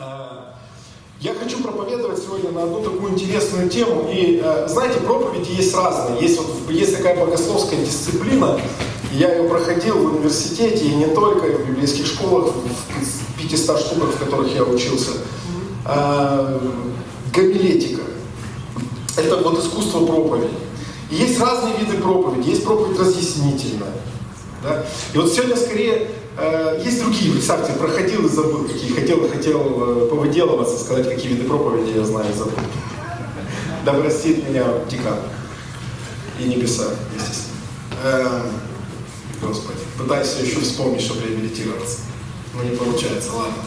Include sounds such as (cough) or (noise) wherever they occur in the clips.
А, я хочу проповедовать сегодня на одну такую интересную тему. И э, знаете, проповеди есть разные. Есть, вот, есть такая богословская дисциплина. Я ее проходил в университете, и не только, и в библейских школах, в 500 штуках, в которых я учился. А, гомилетика. Это вот искусство проповеди. И есть разные виды проповеди. Есть проповедь разъяснительная. Да? И вот сегодня скорее есть другие, представьте, проходил и забыл, какие хотел, хотел э, повыделываться, сказать, какие виды проповеди я знаю забыл. Да простит меня декан и небеса, естественно. Э, Господи, пытаюсь еще вспомнить, чтобы реабилитироваться. Но не получается, ладно.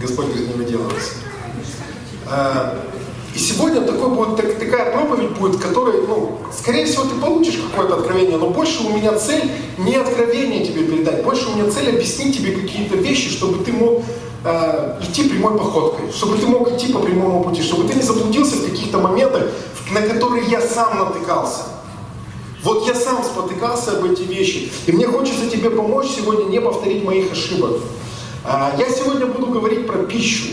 Господь говорит, не выделывайся. Э, и сегодня такой будет, так, такая проповедь будет, которой, ну, скорее всего, ты получишь какое-то откровение, но больше у меня цель не откровение тебе передать, больше у меня цель объяснить тебе какие-то вещи, чтобы ты мог э, идти прямой походкой, чтобы ты мог идти по прямому пути, чтобы ты не заблудился в каких-то моментах, на которые я сам натыкался. Вот я сам спотыкался об эти вещи. И мне хочется тебе помочь сегодня не повторить моих ошибок. А, я сегодня буду говорить про пищу,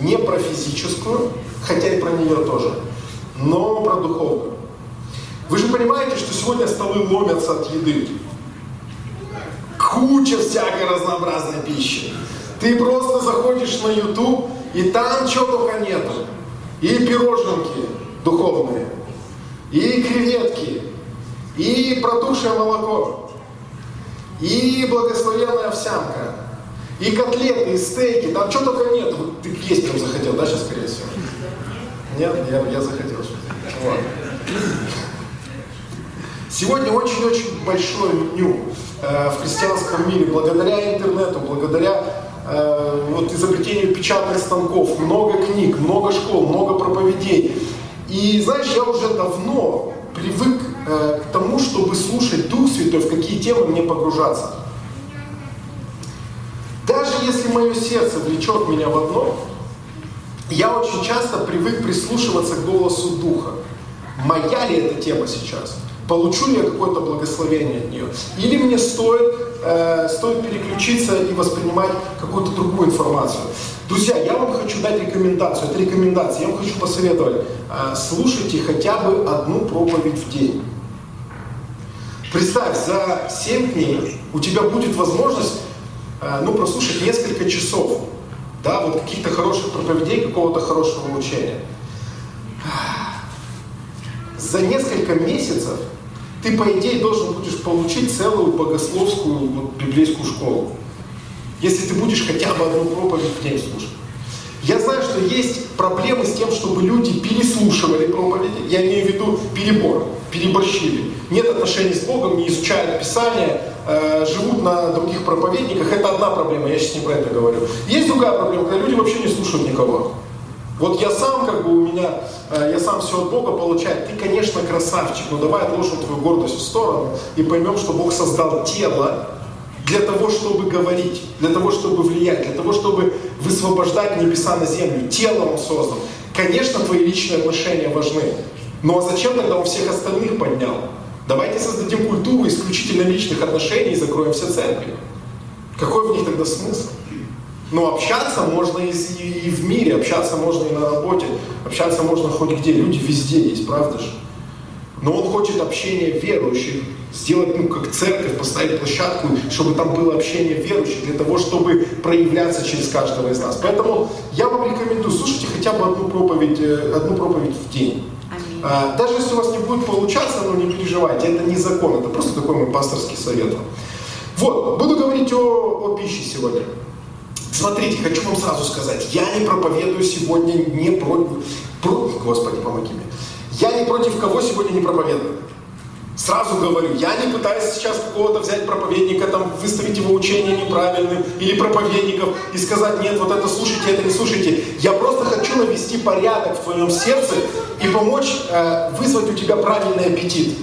не про физическую, хотя и про нее тоже, но про духовную. Вы же понимаете, что сегодня столы ломятся от еды. Куча всякой разнообразной пищи. Ты просто заходишь на YouTube, и там чего только нету. И пироженки духовные, и креветки, и протухшее молоко, и благословенная овсянка, и котлеты, и стейки, там что только нет. Ты есть прям захотел, да, сейчас, скорее всего? Нет, я, я захотел. Вот. Сегодня очень-очень большое меню э, в христианском мире, благодаря интернету, благодаря э, вот, изобретению печатных станков, много книг, много школ, много проповедей. И знаешь, я уже давно привык э, к тому, чтобы слушать Дух Святой, в какие темы мне погружаться. Если мое сердце влечет меня в одно, я очень часто привык прислушиваться к голосу Духа. Моя ли эта тема сейчас? Получу ли я какое-то благословение от нее? Или мне стоит, э, стоит переключиться и воспринимать какую-то другую информацию? Друзья, я вам хочу дать рекомендацию. Это рекомендация. Я вам хочу посоветовать. Э, слушайте хотя бы одну проповедь в день. Представь, за 7 дней у тебя будет возможность ну, прослушать несколько часов да, вот каких-то хороших проповедей, какого-то хорошего учения. За несколько месяцев ты, по идее, должен будешь получить целую богословскую вот, библейскую школу. Если ты будешь хотя бы одну проповедь в день слушать. Я знаю, что есть проблемы с тем, чтобы люди переслушивали проповеди. Я имею в виду перебор, переборщили. Нет отношений с Богом, не изучают Писание, э, живут на других проповедниках. Это одна проблема, я сейчас не про это говорю. Есть другая проблема, когда люди вообще не слушают никого. Вот я сам, как бы у меня, э, я сам все от Бога получаю. Ты, конечно, красавчик, но давай отложим твою гордость в сторону и поймем, что Бог создал тело, для того, чтобы говорить, для того, чтобы влиять, для того, чтобы высвобождать небеса на землю. Тело Он создан. Конечно, твои личные отношения важны. Но а зачем тогда Он всех остальных поднял? Давайте создадим культуру исключительно личных отношений и закроем все церкви. Какой в них тогда смысл? Но общаться можно и в мире, общаться можно и на работе, общаться можно хоть где. Люди везде есть, правда же? Но он хочет общения верующих, сделать, ну, как церковь, поставить площадку, чтобы там было общение верующих, для того, чтобы проявляться через каждого из нас. Поэтому я вам рекомендую, слушайте хотя бы одну проповедь, э, одну проповедь в день. А, даже если у вас не будет получаться, ну не переживайте, это не закон, это просто такой мой пасторский совет. Вот, буду говорить о, о пище сегодня. Смотрите, хочу вам сразу сказать, я не проповедую сегодня не про, про... Господи, помоги мне. Я ни против кого сегодня не проповедую. Сразу говорю, я не пытаюсь сейчас какого-то взять проповедника, там, выставить его учение неправильным, или проповедников, и сказать, нет, вот это слушайте, это не слушайте. Я просто хочу навести порядок в твоем сердце и помочь э, вызвать у тебя правильный аппетит.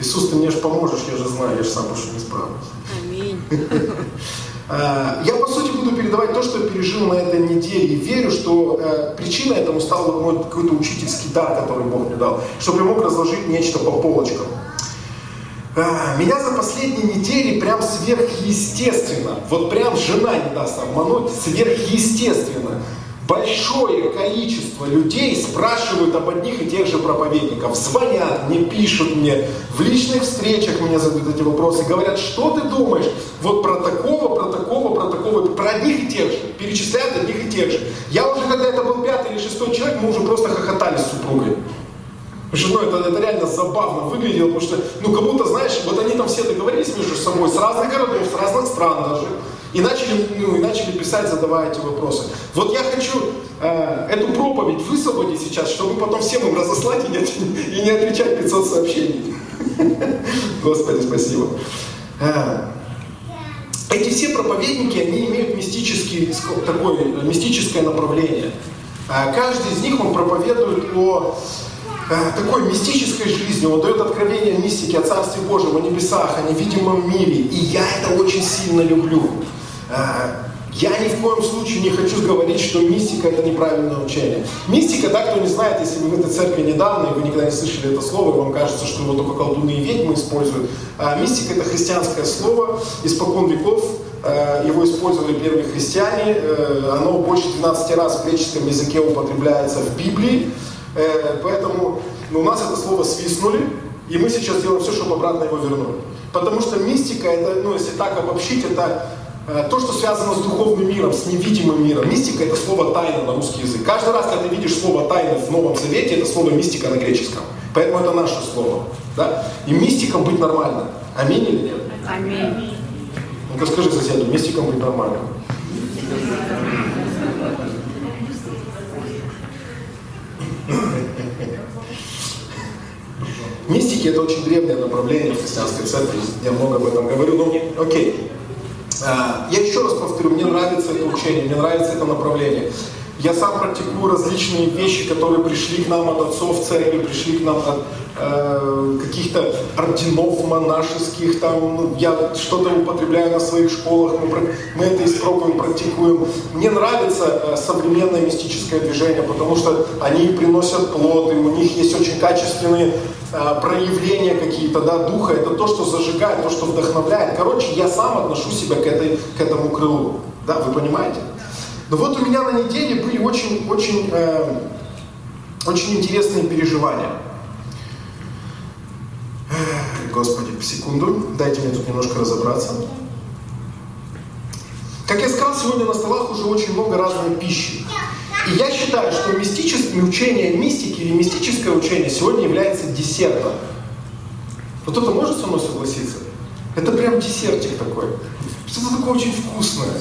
Иисус, ты мне же поможешь, я же знаю, я же сам больше не справлюсь. Аминь. (laughs) Э, я, по сути, буду передавать то, что я пережил на этой неделе. И верю, что э, причиной этому стал мой какой-то учительский дар, который Бог мне дал, чтобы я мог разложить нечто по полочкам. А, меня за последние недели прям сверхъестественно, вот прям жена не даст обмануть, сверхъестественно большое количество людей спрашивают об одних и тех же проповедников. Звонят мне, пишут мне, в личных встречах мне задают эти вопросы, говорят, что ты думаешь вот про такого, про такого, про такого, про одних и тех же, перечисляют одних и тех же. Я уже, когда это был пятый или шестой человек, мы уже просто хохотали с супругой. Потому что, ну, это, это реально забавно выглядело, потому что, ну, как будто, знаешь, вот они там все договорились между собой, с разных городов, с разных стран даже, и начали, ну, и начали писать, задавая эти вопросы. Вот я хочу э, эту проповедь высвободить сейчас, чтобы потом всем им разослать и не, и не отвечать 500 сообщений. (laughs) Господи, спасибо. Э, эти все проповедники, они имеют мистический, такое мистическое направление. Э, каждый из них, он проповедует о Э, такой мистической жизни, он дает откровение мистики о Царстве Божьем, о небесах, о невидимом мире. И я это очень сильно люблю. Э, я ни в коем случае не хочу говорить, что мистика это неправильное учение. Мистика, да, кто не знает, если вы в этой церкви недавно, и вы никогда не слышали это слово, и вам кажется, что его только колдуны и ведьмы используют. А мистика это христианское слово, испокон веков э, его использовали первые христиане, оно больше 12 раз в греческом языке употребляется в Библии. Э, поэтому ну, у нас это слово свистнули, и мы сейчас делаем все, чтобы обратно его вернуть. Потому что мистика, это, ну, если так обобщить, это э, то, что связано с духовным миром, с невидимым миром. Мистика это слово тайна на русский язык. Каждый раз, когда ты видишь слово тайна в Новом Завете, это слово мистика на греческом. Поэтому это наше слово. Да? И мистиком быть нормально. Аминь или нет? Аминь. Ну-ка скажи соседу, мистиком быть нормально. Мистики это очень древнее направление в христианской церкви, я много об этом говорю, но мне, окей. А, я еще раз повторю, мне нравится это учение, мне нравится это направление. Я сам практикую различные вещи, которые пришли к нам от отцов церкви, пришли к нам от э, каких-то орденов монашеских, там, ну, я что-то употребляю на своих школах, мы, мы это испробуем, практикуем. Мне нравится э, современное мистическое движение, потому что они приносят плод, и у них есть очень качественные э, проявления какие-то, да, духа, это то, что зажигает, то, что вдохновляет. Короче, я сам отношу себя к, этой, к этому крылу. Да, вы понимаете? Но вот у меня на неделе были очень, очень, э, очень интересные переживания. Господи, секунду, дайте мне тут немножко разобраться. Как я сказал, сегодня на столах уже очень много разной пищи. И я считаю, что мистическое учение мистики или мистическое учение сегодня является десертом. Вот кто-то может со мной согласиться? Это прям десертик такой. Что-то такое очень вкусное.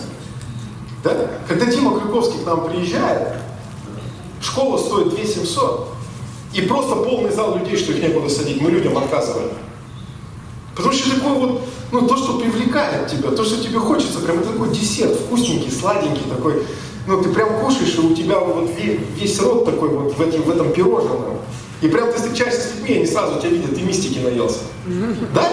Да? Когда Дима Крюковский к нам приезжает, школа стоит 2 700, и просто полный зал людей, что их некуда садить, мы людям отказываем. Потому что такое вот, ну, то, что привлекает тебя, то, что тебе хочется, прям такой десерт, вкусненький, сладенький такой, ну, ты прям кушаешь, и у тебя вот весь, весь рот такой вот в, этим, в этом пирожном. И прям ты встречаешься с людьми, они сразу тебя видят, ты мистики наелся. Да?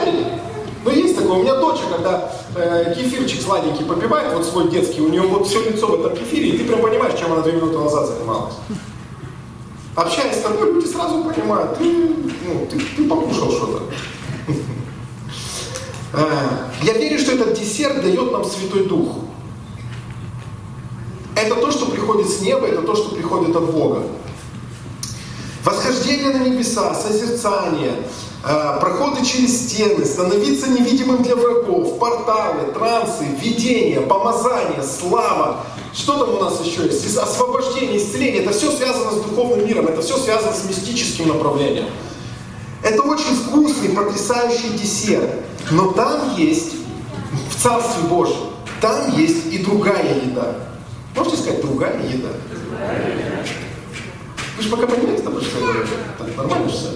Ну, есть такое. У меня дочь, когда э, кефирчик сладенький попивает, вот свой детский, у нее вот все лицо в этом кефире, и ты прям понимаешь, чем она две минуты назад занималась. Общаясь с тобой, люди сразу понимают, ты, ну, ты, ты покушал что-то. Э, я верю, что этот десерт дает нам Святой Дух. Это то, что приходит с неба, это то, что приходит от Бога. Восхождение на небеса, созерцание, проходы через стены, становиться невидимым для врагов, порталы, трансы, видение, помазание, слава. Что там у нас еще есть? Освобождение, исцеление. Это все связано с духовным миром, это все связано с мистическим направлением. Это очень вкусный, потрясающий десерт. Но там есть, в Царстве Божьем, там есть и другая еда. Можете сказать, другая еда? Вы же пока понимаете, что я говорю? Так, нормально все?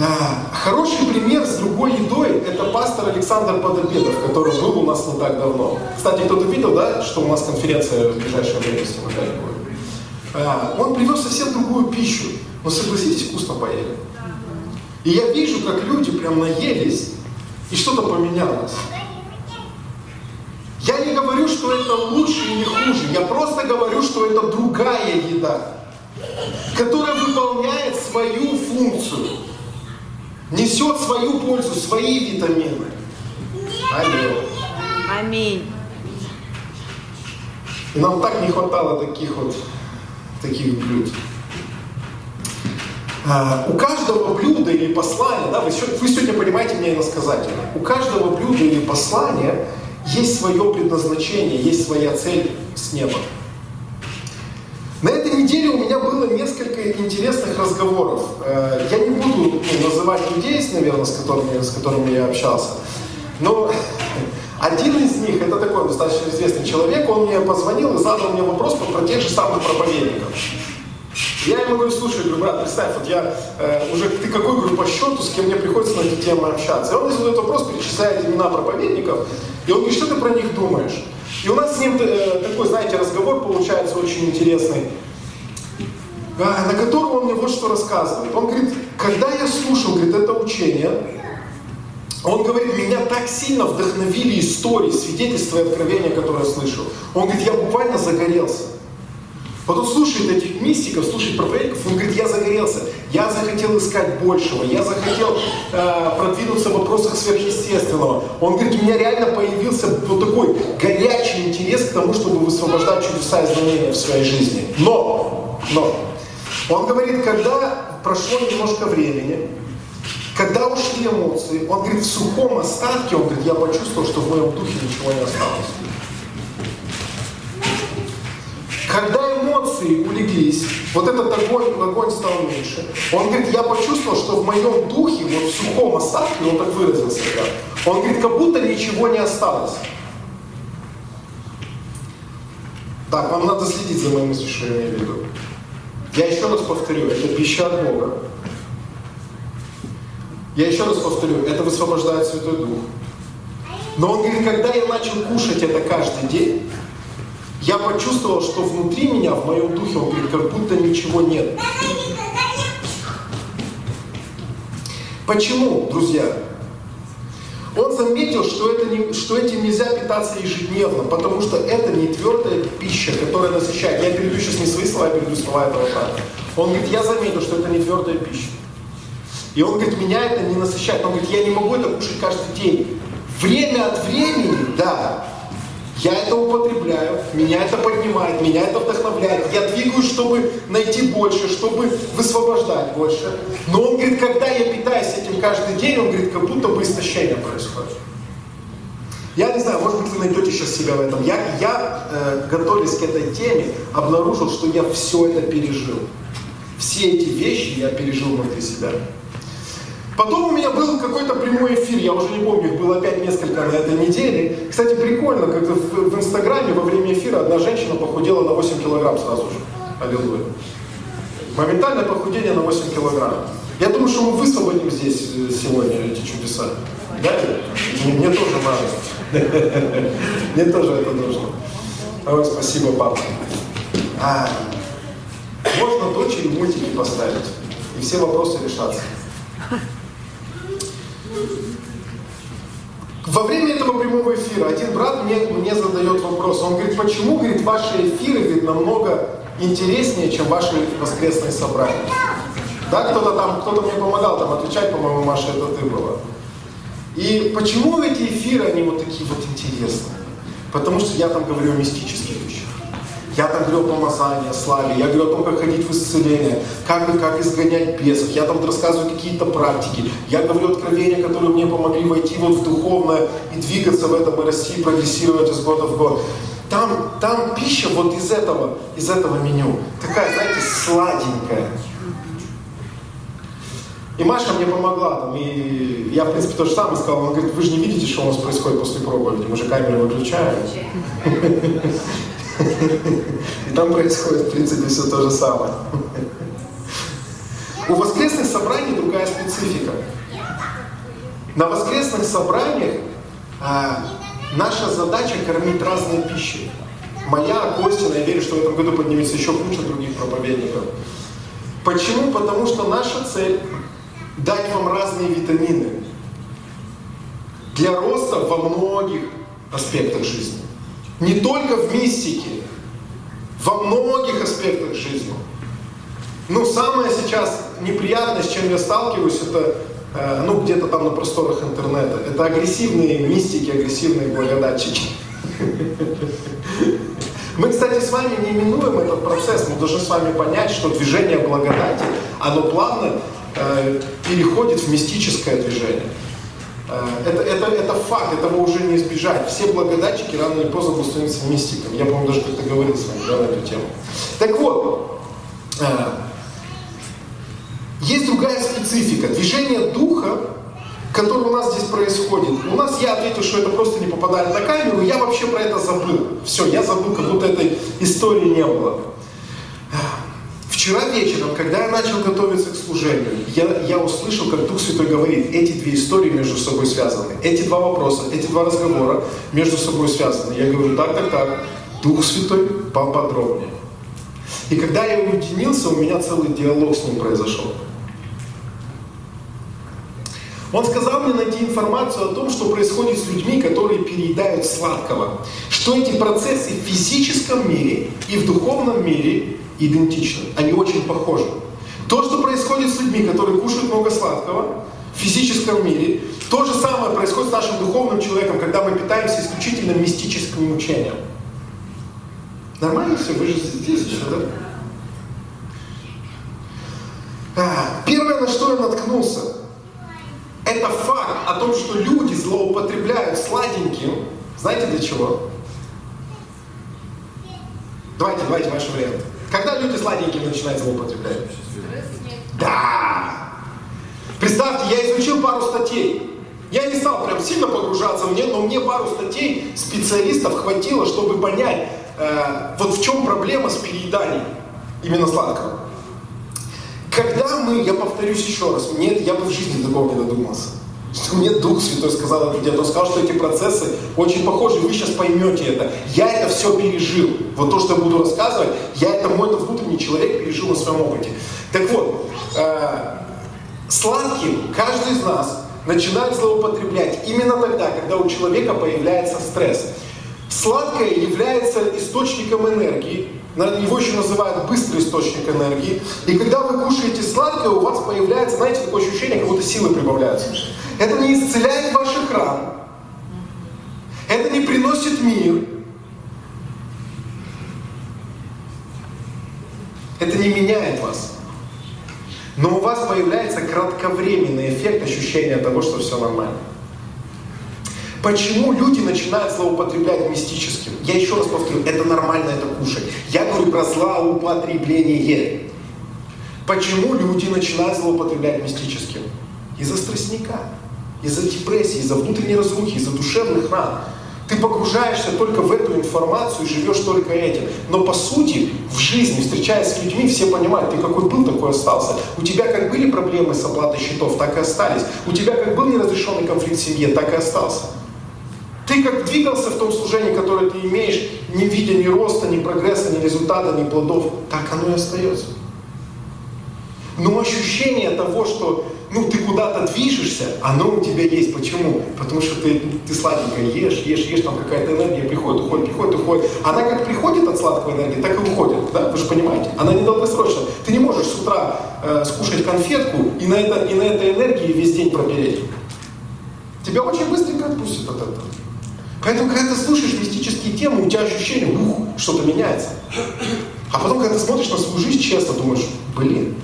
А, хороший пример с другой едой – это пастор Александр Подобедов, который был у нас не так давно. Кстати, кто-то видел, да, что у нас конференция в ближайшее время с Тимофеем будет? А, он привез совсем другую пищу, но согласитесь, вкусно поели. И я вижу, как люди прям наелись, и что-то поменялось. Я не говорю, что это лучше или хуже, я просто говорю, что это другая еда, которая выполняет свою функцию. Несет свою пользу, свои витамины. Алло. Аминь. И нам так не хватало таких вот таких блюд. А, у каждого блюда или послания, да, вы, вы сегодня понимаете меня иносказательно, у каждого блюда или послания есть свое предназначение, есть своя цель с неба. На этой неделе у меня было несколько интересных разговоров. Э, я не буду ну, называть людей, наверное, с которыми, с которыми я общался, но (laughs) один из них, это такой достаточно известный человек, он мне позвонил и задал мне вопрос про тех же самых проповедников. Я ему говорю, слушай, говорю, брат, представь, вот я э, уже, ты какой, говорю, счету, с кем мне приходится на эти темы общаться. И он задает вопрос, перечисляет имена проповедников, и он говорит, что ты про них думаешь? И у нас с ним э, такой, знаете, разговор получается очень интересный, э, на котором он мне вот что рассказывает. Он говорит, когда я слушал, говорит, это учение, он говорит, меня так сильно вдохновили истории, свидетельства и откровения, которые я слышал. Он говорит, я буквально загорелся. Вот он слушает этих мистиков, слушает проповедников, он говорит, я загорелся, я захотел искать большего, я захотел э, продвинуться в вопросах сверхъестественного. Он говорит, у меня реально появился вот такой горячий интерес к тому, чтобы высвобождать чудеса и знамения в своей жизни. Но, но, он говорит, когда прошло немножко времени, когда ушли эмоции, он говорит, в сухом остатке, он говорит, я почувствовал, что в моем духе ничего не осталось. Когда эмоции улеглись, вот этот огонь, огонь стал меньше. Он говорит, я почувствовал, что в моем духе, вот в сухом остатке, он так выразился, да, он говорит, как будто ничего не осталось. Так, вам надо следить за моими мыслями, что я виду. Я еще раз повторю, это пища от Бога. Я еще раз повторю, это высвобождает Святой Дух. Но он говорит, когда я начал кушать это каждый день, я почувствовал, что внутри меня, в моем духе, он говорит, как будто ничего нет. Почему, друзья? Он заметил, что, это не, что этим нельзя питаться ежедневно, потому что это не твердая пища, которая насыщает. Я перейду сейчас не свои слова, я перейду слова этого брата. Он говорит, я заметил, что это не твердая пища. И он говорит, меня это не насыщает. Он говорит, я не могу это кушать каждый день. Время от времени, да, я это употребляю, меня это поднимает, меня это вдохновляет. Я двигаюсь, чтобы найти больше, чтобы высвобождать больше. Но он говорит, когда я питаюсь этим каждый день, он говорит, как будто бы истощение происходит. Я не знаю, может быть, вы найдете сейчас себя в этом. Я, я э, готовясь к этой теме, обнаружил, что я все это пережил. Все эти вещи я пережил внутри себя. Потом у меня был какой-то прямой эфир, я уже не помню, их было опять несколько на этой неделе. Кстати, прикольно, как в, в Инстаграме во время эфира одна женщина похудела на 8 килограмм сразу же. Аллилуйя. Моментальное похудение на 8 килограмм. Я думаю, что мы высвободим здесь э, сегодня эти чудеса. Да? Мне, мне тоже надо. (laughs) Мне тоже это нужно. Ой, спасибо, папа. Можно дочери мультики поставить, и все вопросы решатся. Во время этого прямого эфира один брат мне, мне задает вопрос. Он говорит, почему, говорит, ваши эфиры говорит, намного интереснее, чем ваши воскресные собрания? Да, кто-то там, кто-то мне помогал там отвечать, по-моему, Маша, это ты была. И почему эти эфиры, они вот такие вот интересные? Потому что я там говорю о мистических вещах. Я там говорю о помазании, о славе, я говорю о том, как ходить в исцеление, как, как изгонять бесов, я там рассказываю какие-то практики, я говорю откровения, которые мне помогли войти вот в духовное и двигаться в этом и расти, прогрессировать из года в год. Там, там пища вот из этого, из этого меню, такая, знаете, сладенькая. И Маша мне помогла, там, и я, в принципе, то же самое сказал. Он говорит, вы же не видите, что у нас происходит после проповеди, мы же камеры выключаем. И там происходит, в принципе, все то же самое. У воскресных собраний другая специфика. На воскресных собраниях а, наша задача кормить разные пищи. Моя, Костина, я верю, что в этом году поднимется еще куча других проповедников. Почему? Потому что наша цель дать вам разные витамины для роста во многих аспектах жизни. Не только в мистике, во многих аспектах жизни. Ну, самое сейчас неприятное, с чем я сталкиваюсь, это э, ну, где-то там на просторах интернета. Это агрессивные мистики, агрессивные благодатчики. Мы, кстати, с вами не именуем этот процесс, мы должны с вами понять, что движение благодати, оно плавно э, переходит в мистическое движение. Э, это, это, это факт, этого уже не избежать. Все благодатчики рано или поздно будут становиться мистиками. Я, по-моему, даже как-то говорил с вами да, на эту тему. Так вот, э, есть другая специфика. Движение духа, которое у нас здесь происходит. У нас я ответил, что это просто не попадает на камеру, я вообще про это забыл. Все, я забыл, как будто этой истории не было. Вчера вечером, когда я начал готовиться к служению, я, я услышал, как Дух Святой говорит, эти две истории между собой связаны. Эти два вопроса, эти два разговора между собой связаны. Я говорю, так, так, так, Дух Святой поподробнее. И когда я уединился, у меня целый диалог с ним произошел. Он сказал мне найти информацию о том, что происходит с людьми, которые переедают сладкого. Что эти процессы в физическом мире и в духовном мире идентичны. Они очень похожи. То, что происходит с людьми, которые кушают много сладкого в физическом мире, то же самое происходит с нашим духовным человеком, когда мы питаемся исключительно мистическим учением. Нормально все? Вы же здесь еще, да? А, первое, на что я наткнулся, это факт о том, что люди злоупотребляют сладеньким. Знаете для чего? Давайте, давайте ваш вариант. Когда люди сладеньким начинают злоупотреблять? Да! Представьте, я изучил пару статей. Я не стал прям сильно погружаться в нее, но мне пару статей специалистов хватило, чтобы понять, э, вот в чем проблема с перееданием именно сладкого. Когда мы, я повторюсь еще раз, нет, я бы в жизни такого не додумался. Что мне Дух Святой сказал это где-то. Он сказал, что эти процессы очень похожи, вы сейчас поймете это. Я это все пережил. Вот то, что я буду рассказывать, я это, мой это внутренний человек пережил на своем опыте. Так вот, э, сладким каждый из нас начинает злоупотреблять именно тогда, когда у человека появляется стресс. Сладкое является источником энергии, его еще называют быстрый источник энергии. И когда вы кушаете сладкое, у вас появляется, знаете, такое ощущение, как будто силы прибавляются. Это не исцеляет ваших ран. Это не приносит мир. Это не меняет вас. Но у вас появляется кратковременный эффект ощущения того, что все нормально. Почему люди начинают злоупотреблять мистическим? Я еще раз повторю, это нормально это кушать. Я говорю про злоупотребление. Почему люди начинают злоупотреблять мистическим? Из-за стрессника, из-за депрессии, из-за внутренней разрухи, из-за душевных ран. Ты погружаешься только в эту информацию и живешь только этим. Но по сути, в жизни, встречаясь с людьми, все понимают, ты какой был, такой остался. У тебя как были проблемы с оплатой счетов, так и остались. У тебя как был неразрешенный конфликт в семье, так и остался. Ты как двигался в том служении, которое ты имеешь, не видя ни роста, ни прогресса, ни результата, ни плодов, так оно и остается. Но ощущение того, что ну, ты куда-то движешься, оно у тебя есть. Почему? Потому что ты, ты сладенько ешь, ешь, ешь, там какая-то энергия приходит, уходит, приходит, уходит. Она как приходит от сладкой энергии, так и уходит. Да? Вы же понимаете. Она не долгосрочная. Ты не можешь с утра э, скушать конфетку и на, это, и на этой энергии весь день пропереть. Тебя очень быстренько отпустит от этого. Поэтому, когда ты слушаешь мистические темы, у тебя ощущение, ух, что-то меняется. А потом, когда ты смотришь на свою жизнь честно, думаешь, блин,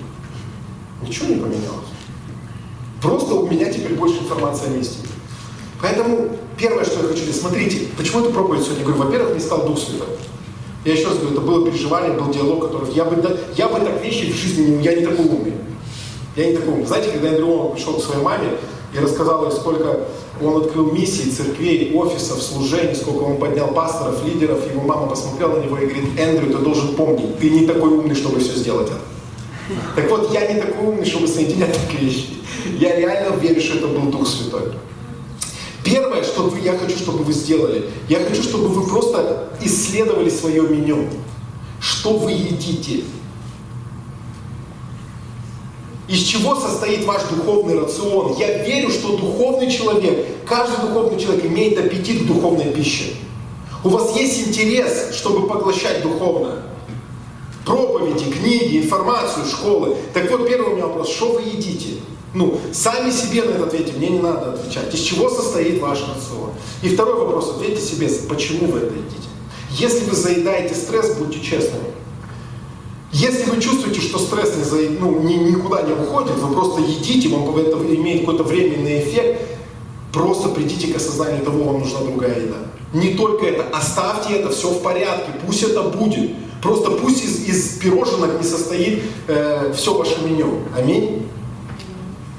ничего не поменялось. Просто у меня теперь больше информации о мистике. Поэтому первое, что я хочу сказать, смотрите, почему эту проповедь сегодня говорю? Во-первых, не стал Дух Святой. Я еще раз говорю, это было переживание, был диалог, который... Я бы, я бы так вещи в жизни. Я не такой умный. Я не такой умный. Знаете, когда Андрей пришел к своей маме и рассказал ей, сколько он открыл миссии, церквей, офисов, служений, сколько он поднял пасторов, лидеров. Его мама посмотрела на него и говорит, Эндрю, ты должен помнить, ты не такой умный, чтобы все сделать это. Так вот, я не такой умный, чтобы соединять такие вещи. Я реально верю, что это был Дух Святой. Первое, что я хочу, чтобы вы сделали, я хочу, чтобы вы просто исследовали свое меню. Что вы едите? Из чего состоит ваш духовный рацион? Я верю, что духовный человек, каждый духовный человек имеет аппетит к духовной пище. У вас есть интерес, чтобы поглощать духовное. Проповеди, книги, информацию, школы. Так вот, первый у меня вопрос, что вы едите? Ну, сами себе на это ответьте, мне не надо отвечать. Из чего состоит ваш рацион? И второй вопрос, ответьте себе, почему вы это едите? Если вы заедаете стресс, будьте честными. Если вы чувствуете, что стресс не за, ну, ни, никуда не уходит, вы просто едите, вам это имеет какой-то временный эффект, просто придите к осознанию того, вам нужна другая еда. Не только это, оставьте это, все в порядке, пусть это будет. Просто пусть из, из пироженок не состоит э, все ваше меню. Аминь.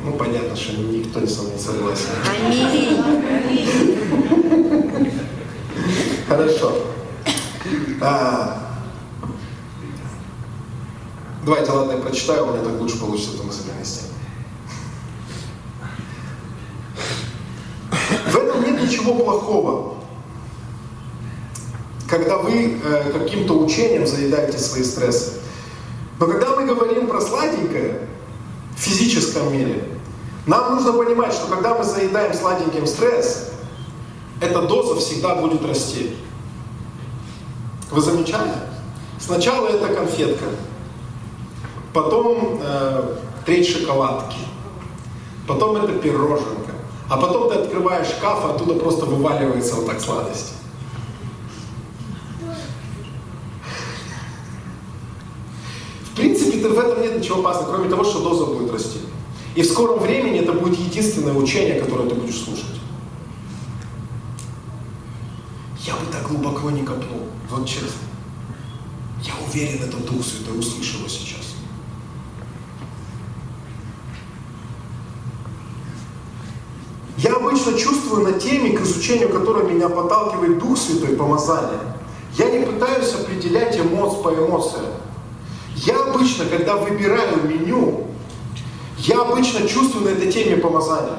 Ну, понятно, что никто не со мной согласен. Аминь. Хорошо. А, давайте, ладно, я прочитаю, у меня так лучше получится это мысль донести. В этом нет ничего плохого. Когда вы э, каким-то учением заедаете свои стрессы. Но когда мы говорим про сладенькое в физическом мире, нам нужно понимать, что когда мы заедаем сладеньким стресс, эта доза всегда будет расти. Вы замечали? Сначала это конфетка, потом э, треть шоколадки, потом это пироженка, а потом ты открываешь шкаф, а оттуда просто вываливается вот так сладость. В принципе, в этом нет ничего опасного, кроме того, что доза будет расти. И в скором времени это будет единственное учение, которое ты будешь слушать. Я бы так глубоко не копнул, вот честно. Я уверен, это Дух Святой услышал его сейчас. Я обычно чувствую на теме, к изучению которой меня подталкивает Дух Святой помазание. Я не пытаюсь определять эмоции по эмоциям. Я обычно, когда выбираю меню, я обычно чувствую на этой теме помазания.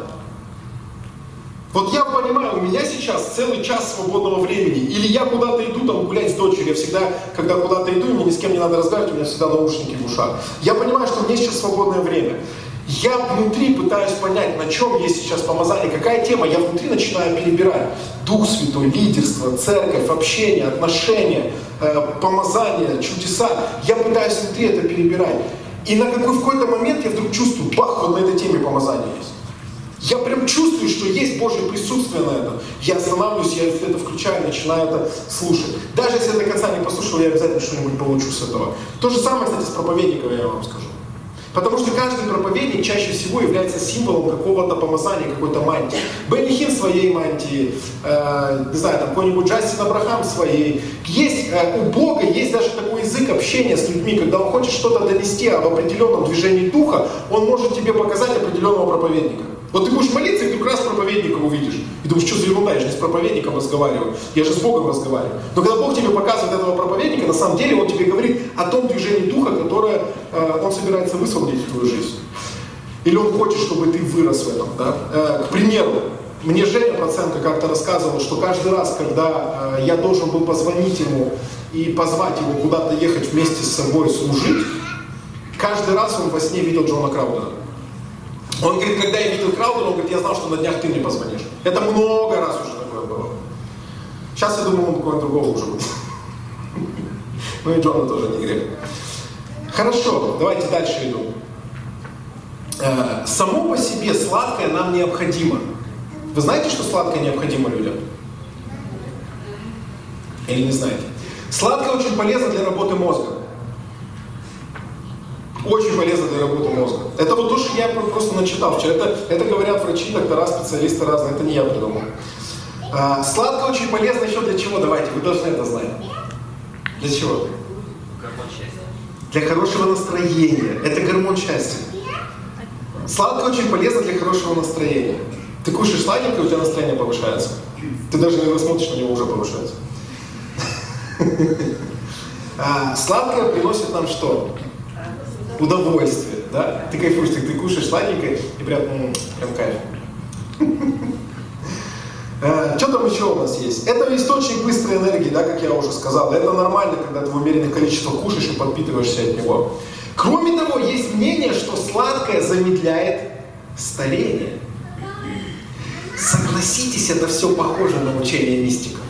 Вот я понимаю, у меня сейчас целый час свободного времени, или я куда-то иду там гулять с дочерью, я всегда, когда куда-то иду, мне ни с кем не надо разговаривать, у меня всегда наушники в ушах. Я понимаю, что у меня сейчас свободное время. Я внутри пытаюсь понять, на чем есть сейчас помазание, какая тема. Я внутри начинаю перебирать. Дух Святой, лидерство, церковь, общение, отношения, э, помазание, чудеса. Я пытаюсь внутри это перебирать. И на какой, в какой-то момент я вдруг чувствую, бах, вот на этой теме помазания есть. Я прям чувствую, что есть Божье присутствие на этом. Я останавливаюсь, я это включаю, начинаю это слушать. Даже если я до конца не послушал, я обязательно что-нибудь получу с этого. То же самое, кстати, с проповедником я вам скажу. Потому что каждый проповедник чаще всего является символом какого-то помазания, какой-то мантии. Бенни Хин своей мантии, э, не знаю, там какой-нибудь Джастин Абрахам своей. Есть, э, у Бога есть даже такой язык общения с людьми, когда он хочет что-то донести об определенном движении духа, он может тебе показать определенного проповедника. Вот ты будешь молиться, и как раз проповедника увидишь. И думаешь, что за ерунда, я же не с проповедником разговариваю, я же с Богом разговариваю. Но когда Бог тебе показывает этого проповедника, на самом деле Он тебе говорит о том движении Духа, которое э, Он собирается высвободить в твою жизнь. Или Он хочет, чтобы ты вырос в этом. Да? Э, к примеру, мне Женя Проценко как-то рассказывал, что каждый раз, когда э, я должен был позвонить ему и позвать его куда-то ехать вместе с собой служить, каждый раз он во сне видел Джона Краудера. Он говорит, когда я видел Краудера, он говорит, я знал, что на днях ты мне позвонишь. Это много раз уже такое было. Сейчас я думаю, он какого другого уже будет. Ну и Джона тоже не грех. Хорошо, давайте дальше иду. Э, само по себе сладкое нам необходимо. Вы знаете, что сладкое необходимо людям? Или не знаете? Сладкое очень полезно для работы мозга. Очень полезно для работы мозга. Это вот то, что я просто начитал вчера. Это, это говорят врачи, доктора, специалисты разные. Это не я придумал. А, сладкое очень полезно еще для чего? Давайте, вы должны это знать. Для чего? Для хорошего настроения. Это гормон счастья. Сладкое очень полезно для хорошего настроения. Ты кушаешь сладенькое, у тебя настроение повышается. Ты даже не смотришь на него, уже повышается. (laughs) А, сладкое приносит нам что? Удовольствие, да? Ты кайфуешь, ты, ты кушаешь сладенькое и прям, м-м, прям кайф. (laughs) Э, что там еще у нас есть? Это источник быстрой энергии, да, как я уже сказал. Это нормально, когда ты в умеренных количествах кушаешь и подпитываешься от него. Кроме того, есть мнение, что сладкое замедляет старение. Согласитесь, это все похоже на учение мистиков.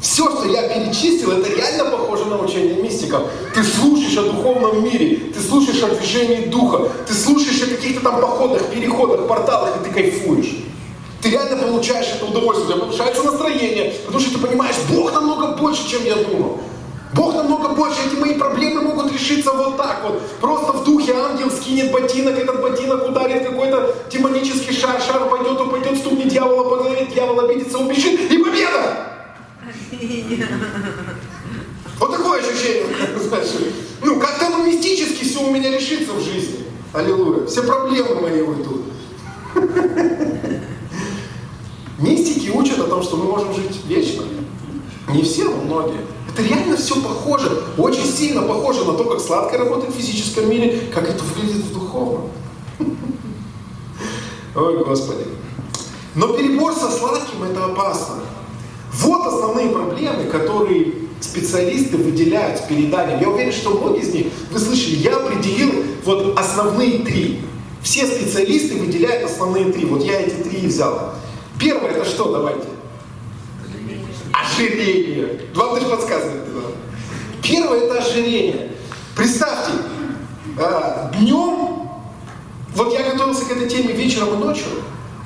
Все, что я перечислил, это реально похоже на учение мистиков. ты слушаешь о духовном мире, ты слушаешь о движении духа, ты слушаешь о каких-то там походах, переходах, порталах, и ты кайфуешь. Ты реально получаешь это удовольствие, у тебя повышается настроение, потому что ты понимаешь, Бог намного больше, чем я думал. Бог намного больше, эти мои проблемы могут решиться вот так вот. Просто в духе ангел скинет ботинок, этот ботинок ударит какой-то демонический шар, шар пойдет, упадет, стукнет дьявола по дьявол обидится, убежит, и победа! Вот такое ощущение, знаешь, ну, как-то мистически все у меня решится в жизни. Аллилуйя. Все проблемы мои уйдут. Мистики учат о том, что мы можем жить вечно. Не все, но многие. Это реально все похоже, очень сильно похоже на то, как сладко работает в физическом мире, как это выглядит в духовном. Ой, Господи. Но перебор со сладким это опасно. Вот основные проблемы, которые специалисты выделяют с переданием. Я уверен, что многие из них, вы слышали, я определил вот основные три. Все специалисты выделяют основные три. Вот я эти три взял. Первое это что, давайте? Ожирение. Вам даже подсказывает. Первое это ожирение. Представьте, а, днем, вот я готовился к этой теме вечером и ночью,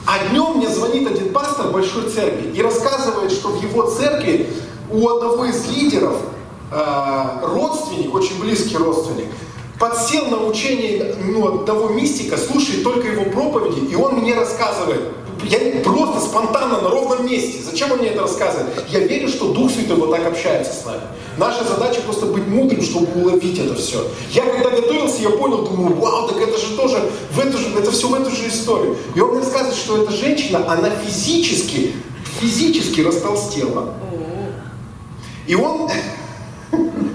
а днем мне звонит один пастор большой церкви и рассказывает, что в его церкви у одного из лидеров э, родственник, очень близкий родственник, подсел на учение ну, одного мистика, слушает только его проповеди, и он мне рассказывает, я просто спонтанно на ровном месте. Зачем он мне это рассказывает? Я верю, что Дух Святой вот так общается с нами. Наша задача просто быть мудрым, чтобы уловить это все. Я когда готовился, я понял, думаю, вау, так это же тоже, в эту же, это все в эту же историю. И он мне рассказывает, что эта женщина, она физически, физически растолстела. И он, (laughs)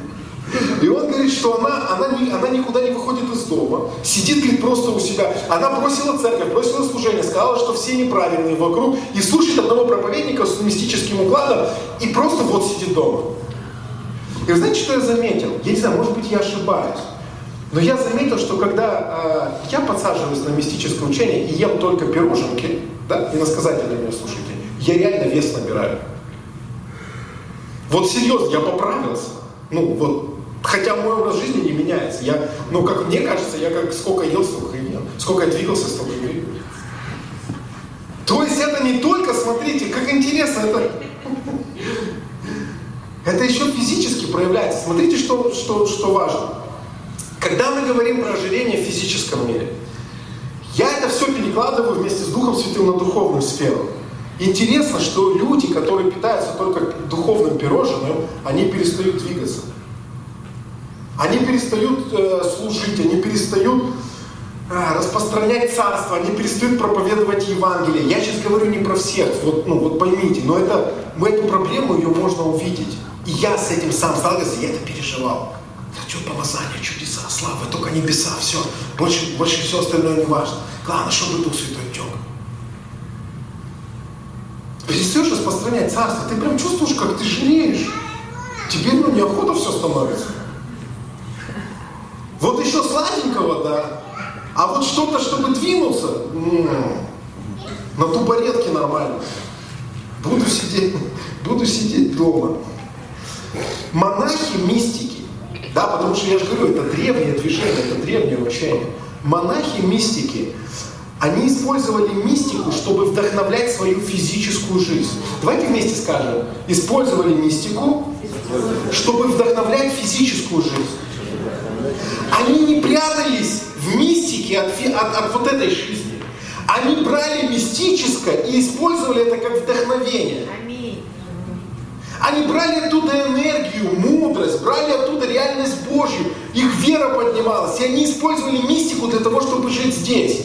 и он говорит, что она, она, не, она никуда не выходит из дома, сидит, говорит, просто у себя. Она бросила церковь, бросила служение, сказала, что все неправильные вокруг, и слушает одного проповедника с мистическим укладом, и просто вот сидит дома. И вы знаете, что я заметил? Я не знаю, может быть, я ошибаюсь. Но я заметил, что когда э, я подсаживаюсь на мистическое учение и ем только пироженки, да, и насказательно меня слушайте, я реально вес набираю. Вот серьезно, я поправился. Ну, вот, хотя мой образ жизни не меняется. Я, ну, как мне кажется, я как сколько ел, столько и ел. Сколько я двигался, столько и двигался. То есть это не только, смотрите, как интересно, это, это еще физически проявляется. Смотрите, что, что, что важно. Когда мы говорим про ожирение в физическом мире, я это все перекладываю вместе с Духом Святым на духовную сферу. Интересно, что люди, которые питаются только духовным пирожным, они перестают двигаться. Они перестают э, служить, они перестают э, распространять царство, они перестают проповедовать Евангелие. Я сейчас говорю не про всех, вот, ну, вот поймите, но это, мы эту проблему ее можно увидеть. И я с этим сам сталкивался, я это переживал. Хочу помазания, чудеса, слава, только небеса, все. Больше, больше все остальное не важно. Главное, чтобы Дух Святой тек перестаешь распространять царство, ты прям чувствуешь, как ты жиреешь. Тебе ну, неохота все становится. Вот еще сладенького, да. А вот что-то, чтобы двинуться, м-м, на тубаретке нормально. Буду сидеть, (laughs) буду сидеть дома. Монахи мистики, да, потому что я же говорю, это древнее движение, это древнее учение. Монахи мистики, они использовали мистику, чтобы вдохновлять свою физическую жизнь. Давайте вместе скажем. Использовали мистику, чтобы вдохновлять физическую жизнь. Они не прятались в мистике от, от, от вот этой жизни. Они брали мистическое и использовали это как вдохновение. Они брали оттуда энергию, мудрость, брали оттуда реальность Божью. Их вера поднималась. И они использовали мистику для того, чтобы жить здесь.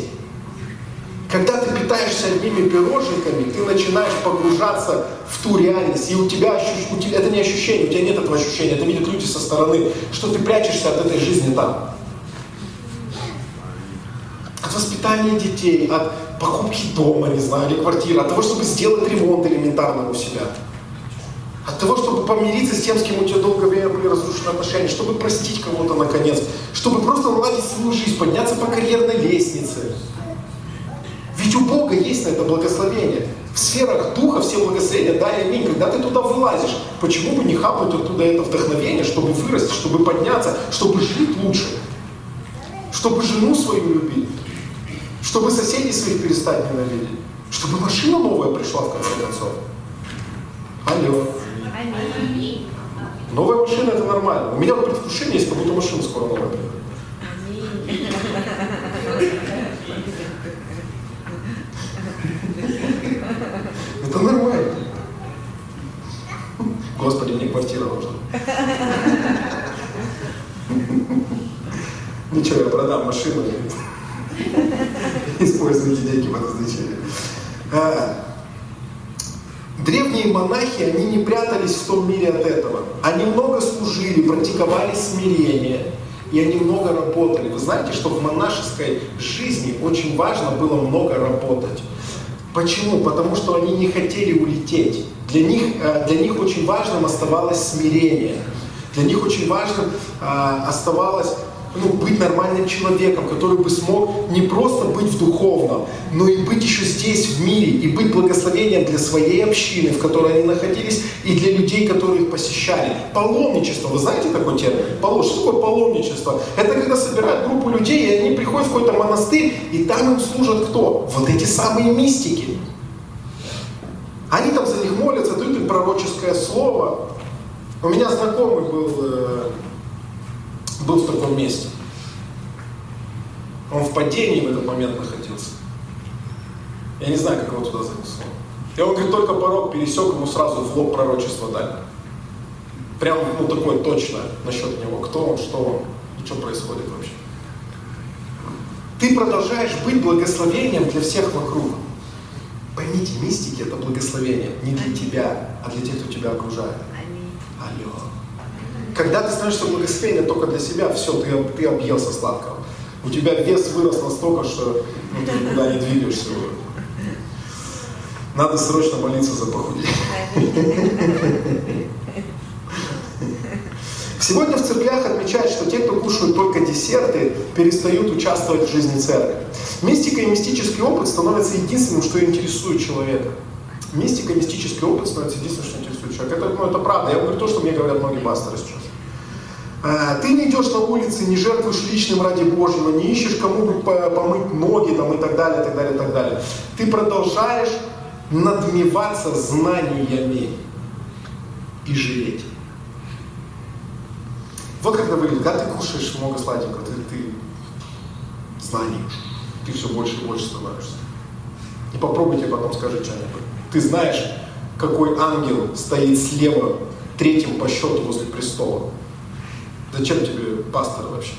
Когда ты питаешься одними пирожниками, ты начинаешь погружаться в ту реальность, и у тебя, ощущ... у тебя это не ощущение, у тебя нет этого ощущения, это видят люди со стороны, что ты прячешься от этой жизни там. От воспитания детей, от покупки дома, не знаю, или квартиры, от того, чтобы сделать ремонт элементарно у себя. От того, чтобы помириться с тем, с кем у тебя долгое время были разрушены отношения, чтобы простить кого-то наконец, чтобы просто наладить свою жизнь, подняться по карьерной лестнице. Ведь у Бога есть на это благословение. В сферах духа все благословения, да и аминь. Когда ты туда вылазишь, почему бы не хапнуть оттуда это вдохновение, чтобы вырасти, чтобы подняться, чтобы жить лучше, чтобы жену свою любить, чтобы соседей своих перестать ненавидеть, чтобы машина новая пришла в конце концов. Алло. Новая машина это нормально. У меня предвкушение есть, как будто машина скоро новая придет. Это нормально. Господи, мне квартира нужна. Ничего, я продам машину и используйте деньги по назначению. А, древние монахи, они не прятались в том мире от этого. Они много служили, практиковали смирение, и они много работали. Вы знаете, что в монашеской жизни очень важно было много работать. Почему? Потому что они не хотели улететь. Для них, э, для них очень важным оставалось смирение. Для них очень важным а, оставалось ну, быть нормальным человеком, который бы смог не просто быть в духовном, но и быть еще здесь, в мире, и быть благословением для своей общины, в которой они находились, и для людей, которые их посещали. Паломничество, вы знаете такой термин? Палом, что такое паломничество? Это когда собирают группу людей, и они приходят в какой-то монастырь, и там им служат кто? Вот эти самые мистики. Они там за них молятся, дают им пророческое слово. У меня знакомый был э, был в таком месте. Он в падении в этот момент находился. Я не знаю, как его туда занесло. И он говорит, только порог пересек, ему сразу в лоб пророчество дали. Прям, ну, такое точное насчет него. Кто он, что он и что происходит вообще. Ты продолжаешь быть благословением для всех вокруг. Поймите, мистики это благословение не для тебя, а для тех, кто тебя окружает. Алло. Когда ты становишься благословением только для себя, все, ты, ты объелся сладкого. У тебя вес вырос настолько, что ну, ты никуда не двигаешься. Надо срочно молиться за похудение. Сегодня в церквях отмечают, что те, кто кушают только десерты, перестают участвовать в жизни церкви. Мистика и мистический опыт становятся единственным, что интересует человека. Мистика, мистический опыт становится единственным, что интересует человека. Это, ну, это правда. Я говорю то, что мне говорят многие пасторы сейчас. А, ты не идешь на улице, не жертвуешь личным ради Божьего, не ищешь кому бы помыть ноги там, и так далее, и так далее, и так далее. Ты продолжаешь надмеваться знаниями и жалеть. Вот когда выглядит, когда ты кушаешь много сладенького, ты, ты знаешь, ты все больше и больше становишься. И попробуйте потом скажи что-нибудь. Ты знаешь, какой ангел стоит слева, третьим по счету возле престола. Зачем тебе пастор вообще?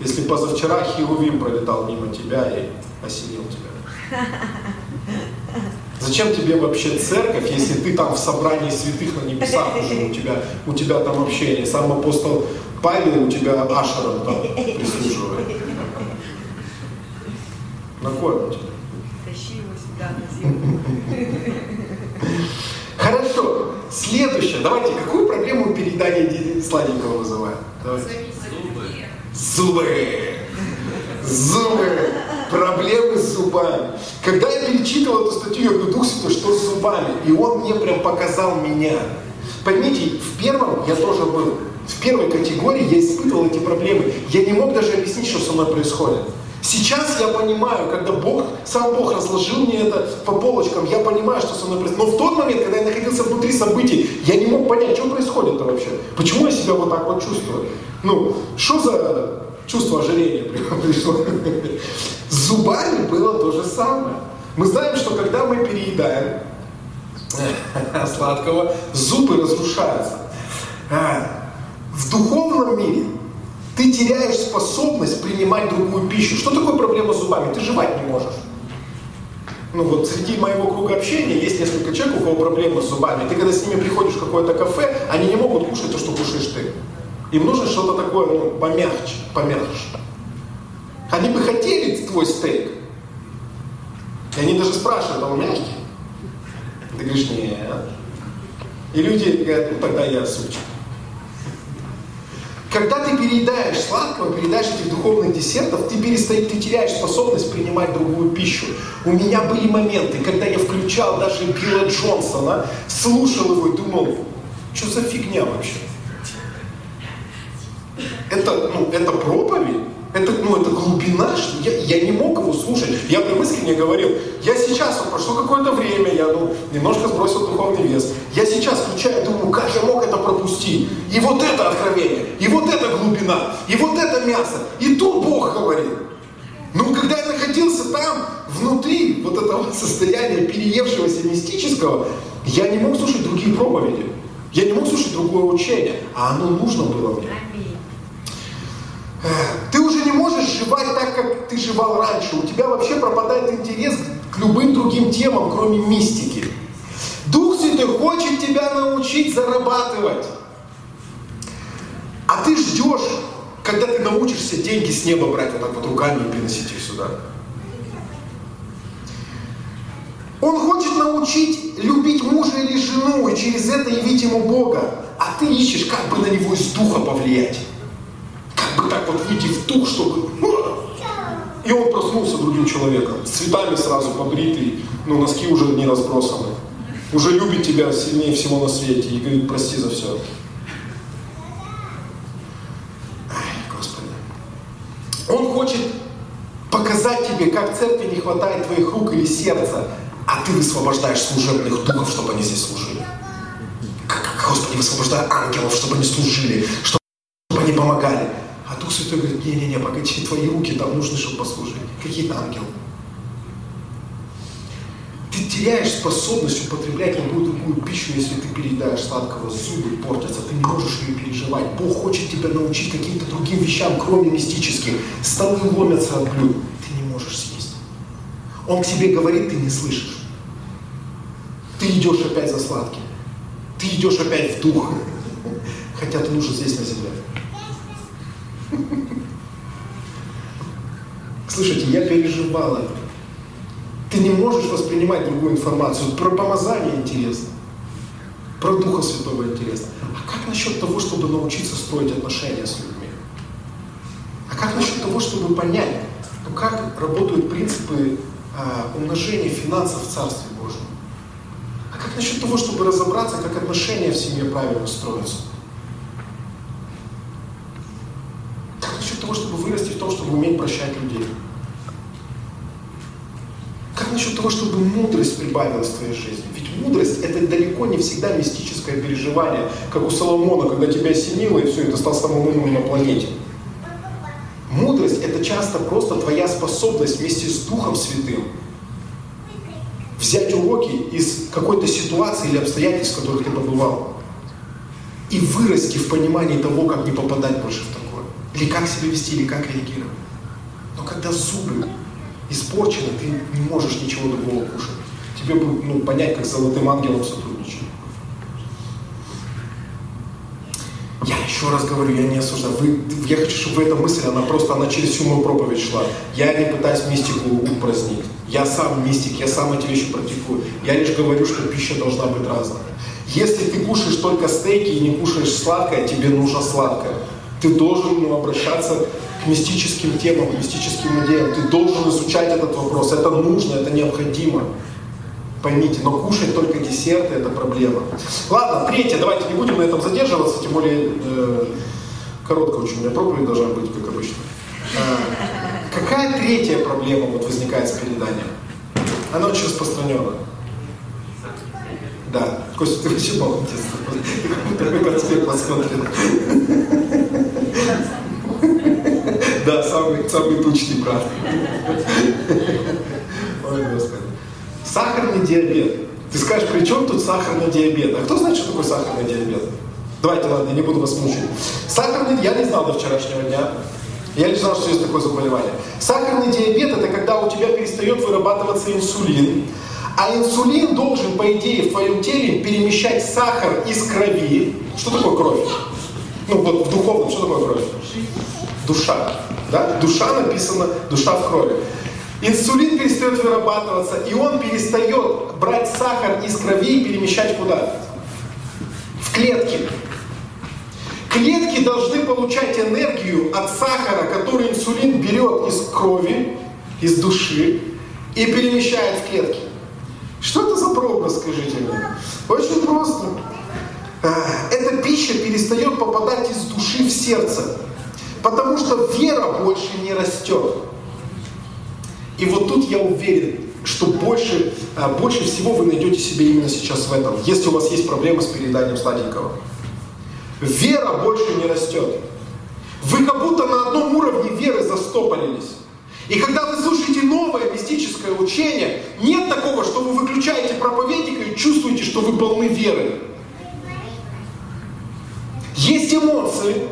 Если позавчера Херувим пролетал мимо тебя и осенил тебя. Зачем тебе вообще церковь, если ты там в собрании святых на небесах уже у тебя, у тебя там общение. Сам апостол Павел у тебя ашером там прислуживает. На кой тебя? Тащи его сюда на землю. Хорошо. Следующее. Давайте, какую проблему переедания сладенького вызывает? Давайте. Зубы. Зубы. Проблемы с зубами. Когда я перечитывал эту статью, я говорю, Дух Святой, что с зубами? И он мне прям показал меня. Поймите, в первом я тоже был. В первой категории я испытывал эти проблемы. Я не мог даже объяснить, что со мной происходит. Сейчас я понимаю, когда Бог, сам Бог разложил мне это по полочкам, я понимаю, что со мной происходит. Но в тот момент, когда я находился внутри событий, я не мог понять, что происходит-то вообще. Почему я себя вот так вот чувствую? Ну, что за чувство ожирения (laughs) пришло? С зубами было то же самое. Мы знаем, что когда мы переедаем (laughs) сладкого, зубы разрушаются. А, в духовном мире ты теряешь способность принимать другую пищу. Что такое проблема с зубами? Ты жевать не можешь. Ну вот среди моего круга общения есть несколько человек, у кого проблемы с зубами. Ты когда с ними приходишь в какое-то кафе, они не могут кушать то, что кушаешь ты. Им нужно что-то такое, ну, помягче, помягче. Они бы хотели твой стейк. И они даже спрашивают, а он мягкий? Ты говоришь, нет. И люди говорят, ну тогда я супчик. Когда ты переедаешь сладкого, переедаешь этих духовных десертов, ты перестаешь, ты теряешь способность принимать другую пищу. У меня были моменты, когда я включал даже Билла Джонсона, слушал его и думал, что за фигня вообще? Это, ну, это проповедь? Это, ну, это глубина, что я, я не мог его слушать. Я прям искренне говорил, я сейчас, вот прошло какое-то время, я ну, немножко сбросил духовный вес. Я сейчас включаю, думаю, как я мог это пропустить? И вот это откровение, и вот эта глубина, и вот это мясо. И тут Бог говорит. Но когда я находился там, внутри вот этого (laughs) состояния переевшегося мистического, я не мог слушать другие проповеди. Я не мог слушать другое учение, а оно нужно было мне. Ты уже не можешь жевать так, как ты жевал раньше. У тебя вообще пропадает интерес к любым другим темам, кроме мистики. Дух Святой хочет тебя научить зарабатывать. А ты ждешь, когда ты научишься деньги с неба брать вот так вот руками и приносить их сюда. Он хочет научить любить мужа или жену и через это явить ему Бога. А ты ищешь, как бы на него из духа повлиять как бы так вот выйти в дух, чтобы... И он проснулся другим человеком, с цветами сразу побритый, но носки уже не разбросаны. Уже любит тебя сильнее всего на свете и говорит, прости за все. Господи. Он хочет показать тебе, как церкви не хватает твоих рук или сердца, а ты высвобождаешь служебных духов, чтобы они здесь служили. Как, Господи, высвобождай ангелов, чтобы они служили, чтобы они помогали. Дух Святой говорит, не-не-не, погоди, твои руки там нужны, чтобы послужить. Какие ангелы? Ты теряешь способность употреблять любую другую пищу, если ты переедаешь сладкого, зубы портятся, ты не можешь ее переживать. Бог хочет тебя научить каким-то другим вещам, кроме мистических. Столы ломятся от блюд. Ты не можешь съесть. Он к тебе говорит, ты не слышишь. Ты идешь опять за сладким. Ты идешь опять в дух. Хотя ты нужен здесь на земле. Слышите, я переживал это. Ты не можешь воспринимать другую информацию. Про помазание интересно. Про Духа Святого интересно. А как насчет того, чтобы научиться строить отношения с людьми? А как насчет того, чтобы понять, ну как работают принципы а, умножения финансов в Царстве Божьем? А как насчет того, чтобы разобраться, как отношения в семье правильно строятся? Того, чтобы вырасти в том, чтобы уметь прощать людей? Как насчет того, чтобы мудрость прибавилась в твоей жизни? Ведь мудрость это далеко не всегда мистическое переживание, как у Соломона, когда тебя осенило, и все, это стал самым умным на планете. Мудрость это часто просто твоя способность вместе с Духом Святым взять уроки из какой-то ситуации или обстоятельств, в которых ты побывал, и вырасти в понимании того, как не попадать больше в такое. Или как себя вести, или как реагировать. Но когда зубы испорчены, ты не можешь ничего другого кушать. Тебе бы ну, понять, как с золотым ангелом сотрудничать. Я еще раз говорю, я не осуждаю. Вы, я хочу, чтобы эта мысль, она просто, она через всю мою проповедь шла. Я не пытаюсь мистику упразднить. Я сам мистик, я сам эти вещи практикую. Я лишь говорю, что пища должна быть разная. Если ты кушаешь только стейки и не кушаешь сладкое, тебе нужно сладкое. Ты должен ну, обращаться к мистическим темам, к мистическим идеям. Ты должен изучать этот вопрос. Это нужно, это необходимо. Поймите, но кушать только десерты – это проблема. Ладно, третье, давайте не будем на этом задерживаться, тем более э, короткая очень у меня проповедь должна быть, как обычно. Э, какая третья проблема вот возникает с переданием? Она очень распространена. Да, Костя, ты вообще молодец. Такой конспект посмотрел. Да, самый, самый тучный брат. Ой, Господи. Сахарный диабет. Ты скажешь, при чем тут сахарный диабет? А кто знает, что такое сахарный диабет? Давайте, ладно, я не буду вас мучить. Сахарный, я не знал до вчерашнего дня. Я не знал, что есть такое заболевание. Сахарный диабет – это когда у тебя перестает вырабатываться инсулин, а инсулин должен, по идее, в твоем теле перемещать сахар из крови. Что такое кровь? Ну вот в духовном, что такое кровь? Душа. Да? Душа написана, душа в крови. Инсулин перестает вырабатываться, и он перестает брать сахар из крови и перемещать куда? В клетки. Клетки должны получать энергию от сахара, который инсулин берет из крови, из души и перемещает в клетки. Что это за прообраз, скажите мне? Очень просто. Эта пища перестает попадать из души в сердце, потому что вера больше не растет. И вот тут я уверен, что больше, э, больше всего вы найдете себе именно сейчас в этом, если у вас есть проблемы с перееданием сладенького. Вера больше не растет. Вы как будто на одном уровне веры застопорились. И когда вы слушаете новое мистическое учение, нет такого, что вы выключаете проповедника и чувствуете, что вы полны веры. Есть эмоции,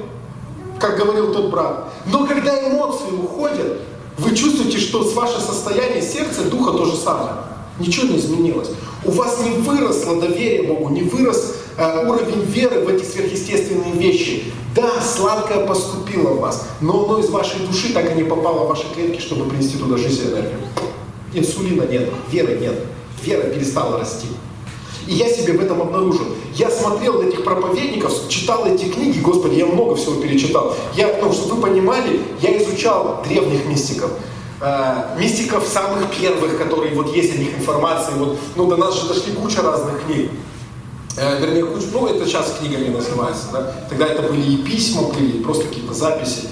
как говорил тот брат, но когда эмоции уходят, вы чувствуете, что с ваше состояние сердца, духа то же самое. Ничего не изменилось. У вас не выросло доверие Богу, не вырос э, уровень веры в эти сверхъестественные вещи. Да, сладкое поступило в вас, но оно из вашей души так и не попало в ваши клетки, чтобы принести туда жизнь и энергию. Инсулина нет, веры нет, вера перестала расти. И я себе в этом обнаружил. Я смотрел на этих проповедников, читал эти книги, господи, я много всего перечитал. Я, ну, чтобы вы понимали, я изучал древних мистиков. Э, мистиков самых первых, которые вот есть о них информации. Вот, ну, до нас же дошли куча разных книг. Э, вернее, куча, ну, это сейчас книгами называется, да? Тогда это были и письма, были, и просто какие-то записи.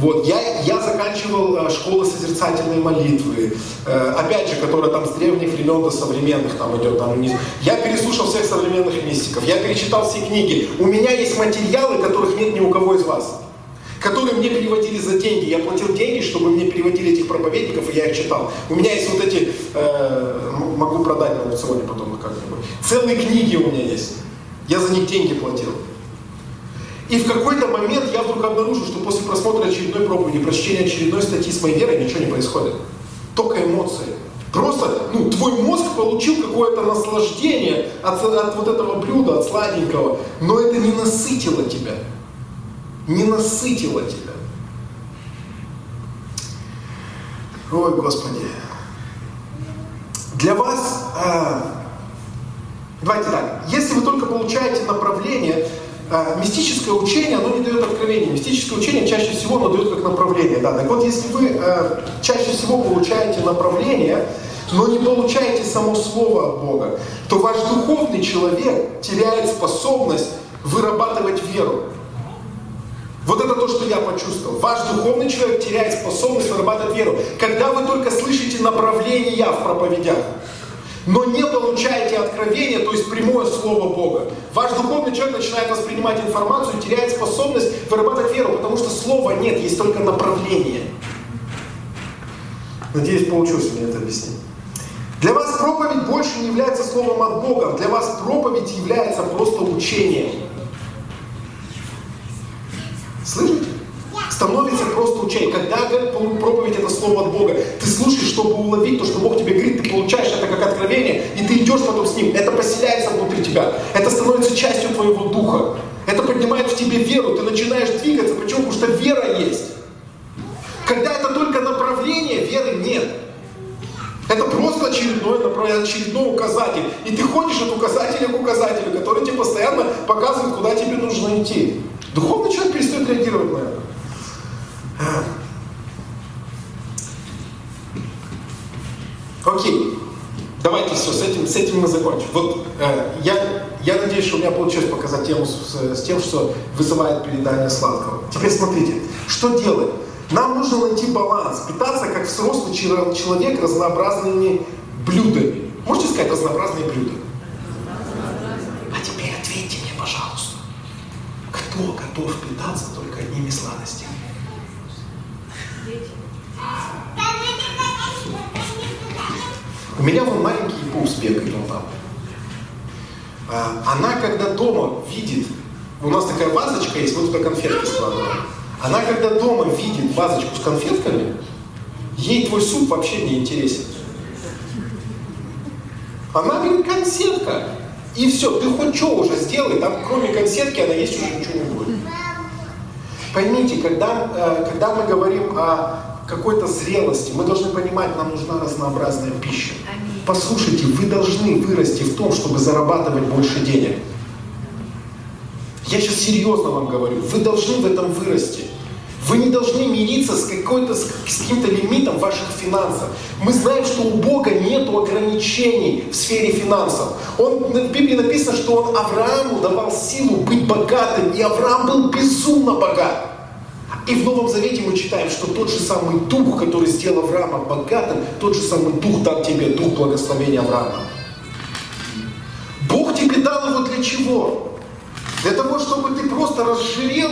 Вот, я, я заканчивал э, школу созерцательной молитвы, э, опять же, которая там с древних времен до современных там идет там вниз. Я переслушал всех современных мистиков, я перечитал все книги. У меня есть материалы, которых нет ни у кого из вас которые мне переводили за деньги. Я платил деньги, чтобы мне переводили этих проповедников, и я их читал. У меня есть вот эти, э, могу продать на аукционе потом как-нибудь. Целые книги у меня есть. Я за них деньги платил. И в какой-то момент я вдруг обнаружил, что после просмотра очередной проповеди, прочтения очередной статьи с моей верой ничего не происходит. Только эмоции. Просто, ну, твой мозг получил какое-то наслаждение от, от вот этого блюда, от сладенького, но это не насытило тебя. Не насытило тебя. Ой, Господи. Для вас, э, давайте так, если вы только получаете направление, а, мистическое учение, оно не дает откровения. Мистическое учение чаще всего оно дает как направление. Да. Так вот, если вы э, чаще всего получаете направление, но не получаете само слово от Бога, то ваш духовный человек теряет способность вырабатывать веру. Вот это то, что я почувствовал. Ваш духовный человек теряет способность вырабатывать веру. Когда вы только слышите направления в проповедях, но не получаете откровения, то есть прямое слово Бога. Ваш духовный человек начинает воспринимать информацию, теряет способность вырабатывать веру, потому что слова нет, есть только направление. Надеюсь, получилось мне это объяснить. Для вас проповедь больше не является словом от Бога, для вас проповедь является просто учением. Слышите? становится просто учением. Когда проповедь это слово от Бога, ты слушаешь, чтобы уловить то, что Бог тебе говорит, ты получаешь откровение, и ты идешь потом с ним. Это поселяется внутри тебя. Это становится частью твоего духа. Это поднимает в тебе веру, ты начинаешь двигаться. Почему? Потому что вера есть. Когда это только направление, веры нет. Это просто очередной, например, очередной указатель. И ты ходишь от указателя к указателю, который тебе постоянно показывает, куда тебе нужно идти. Духовный человек перестает реагировать на это. Окей. Давайте все, с этим, с этим мы закончим. Вот э, я, я надеюсь, что у меня получилось показать тему с, с тем, что вызывает передание сладкого. Теперь смотрите, что делать? Нам нужно найти баланс, питаться как взрослый человек разнообразными блюдами. Можете сказать разнообразные блюда? А теперь ответьте мне, пожалуйста, кто готов питаться только одними сладостями? У меня вон маленький пупс бегает он там. А, она, когда дома видит, у нас такая вазочка есть, мы туда конфетки складываем. Она, когда дома видит вазочку с конфетками, ей твой суп вообще не интересен. Она говорит, конфетка. И все, ты хоть что уже сделай, там кроме конфетки она есть уже ничего не будет. Поймите, когда, э, когда мы говорим о какой-то зрелости. Мы должны понимать, нам нужна разнообразная пища. Послушайте, вы должны вырасти в том, чтобы зарабатывать больше денег. Я сейчас серьезно вам говорю. Вы должны в этом вырасти. Вы не должны мириться с, какой-то, с каким-то лимитом ваших финансов. Мы знаем, что у Бога нет ограничений в сфере финансов. Он, в Библии написано, что Он Аврааму давал силу быть богатым, и Авраам был безумно богат. И в Новом Завете мы читаем, что тот же самый Дух, который сделал Авраама богатым, тот же самый Дух дал тебе, Дух благословения Авраама. Бог тебе дал его для чего? Для того, чтобы ты просто разжирел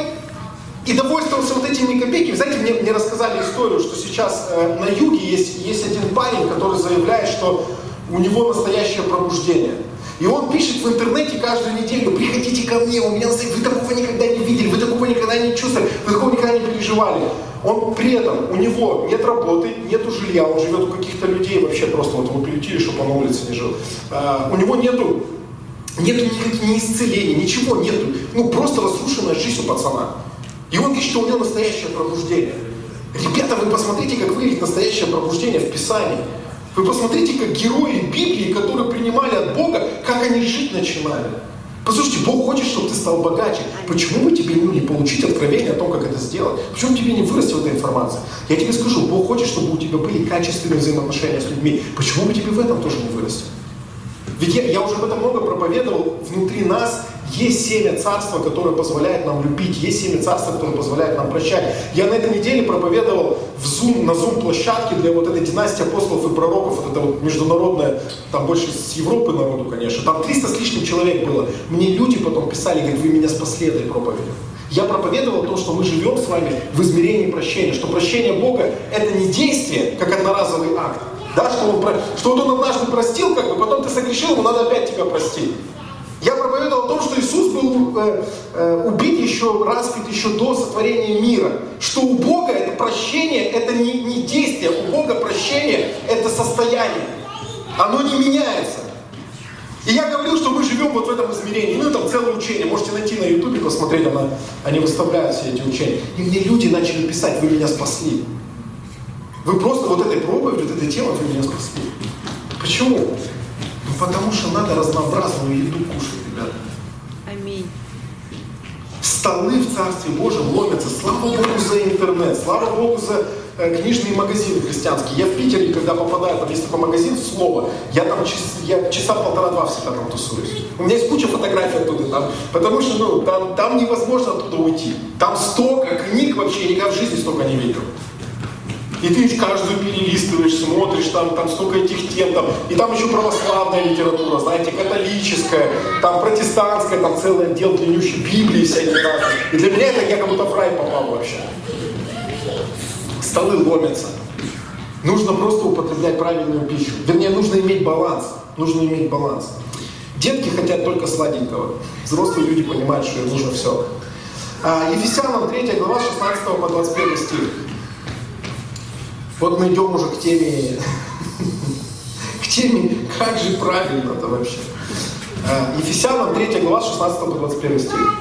и довольствовался вот этими копейками. Знаете, мне, мне рассказали историю, что сейчас э, на юге есть, есть один парень, который заявляет, что у него настоящее пробуждение. И он пишет в интернете каждую неделю, приходите ко мне, у меня вы такого никогда не видели, вы такого никогда не чувствовали, вы такого никогда не переживали. Он при этом, у него нет работы, нет жилья, он живет у каких-то людей, вообще просто вот его приютили, чтобы он на улице не жил. А, у него нету, нету никаких ни исцелений, ничего нету. Ну, просто разрушенная жизнь у пацана. И он говорит, что у него настоящее пробуждение. Ребята, вы посмотрите, как выглядит настоящее пробуждение в Писании. Вы посмотрите, как герои Библии, которые принимали от Бога, как они жить начинали. Послушайте, Бог хочет, чтобы ты стал богаче. Почему бы тебе ну, не получить откровение о том, как это сделать? Почему тебе не вырасти в этой информации? Я тебе скажу, Бог хочет, чтобы у тебя были качественные взаимоотношения с людьми. Почему бы тебе в этом тоже не вырасти? Ведь я, я уже об этом много проповедовал. Внутри нас есть семя царства, которое позволяет нам любить. Есть семя царства, которое позволяет нам прощать. Я на этой неделе проповедовал в Zoom, на Zoom-площадке для вот этой династии апостолов и пророков. Вот это вот международная, там больше с Европы народу, конечно. Там 300 с лишним человек было. Мне люди потом писали, говорят, вы меня спасли этой проповедью. Я проповедовал то, что мы живем с вами в измерении прощения, что прощение Бога – это не действие, как одноразовый акт, да, что, он, что вот он однажды простил, как бы, потом ты согрешил, ему надо опять тебя простить. Я проповедовал о том, что Иисус был э, э, убит еще, распят еще до сотворения мира. Что у Бога это прощение, это не, не действие, у Бога прощение это состояние. Оно не меняется. И я говорил, что мы живем вот в этом измерении. Ну, там целое учение. Можете найти на ютубе, посмотреть, она, они выставляют все эти учения. И мне люди начали писать, вы меня спасли. Вы просто вот этой проповедью, вот этой темой вы меня спасли. Почему? Потому что надо разнообразную еду кушать, ребята. Аминь. Столы в Царстве Божьем ломятся. Слава Богу за интернет, слава Богу за э, книжные магазины христианские. Я в Питере, когда попадаю, там есть такой магазин «Слово», я там час, я часа полтора-два всегда там тусуюсь. У меня есть куча фотографий оттуда, там, потому что ну, там, там невозможно оттуда уйти. Там столько книг вообще, я никогда в жизни столько не видел. И ты каждую перелистываешь, смотришь, там, там столько этих тем, там, и там еще православная литература, знаете, католическая, там протестантская, там целый отдел длиннющий, Библии всякие разные. И для меня это я как будто в рай попал вообще. Столы ломятся. Нужно просто употреблять правильную пищу. Вернее, нужно иметь баланс. Нужно иметь баланс. Детки хотят только сладенького. Взрослые люди понимают, что им нужно все. А, Ефесянам 3 глава 16 по 21 стих. Вот мы идем уже к теме, к теме, как же правильно-то вообще. А, Ефесянам 3 глава 16 по 21 стих.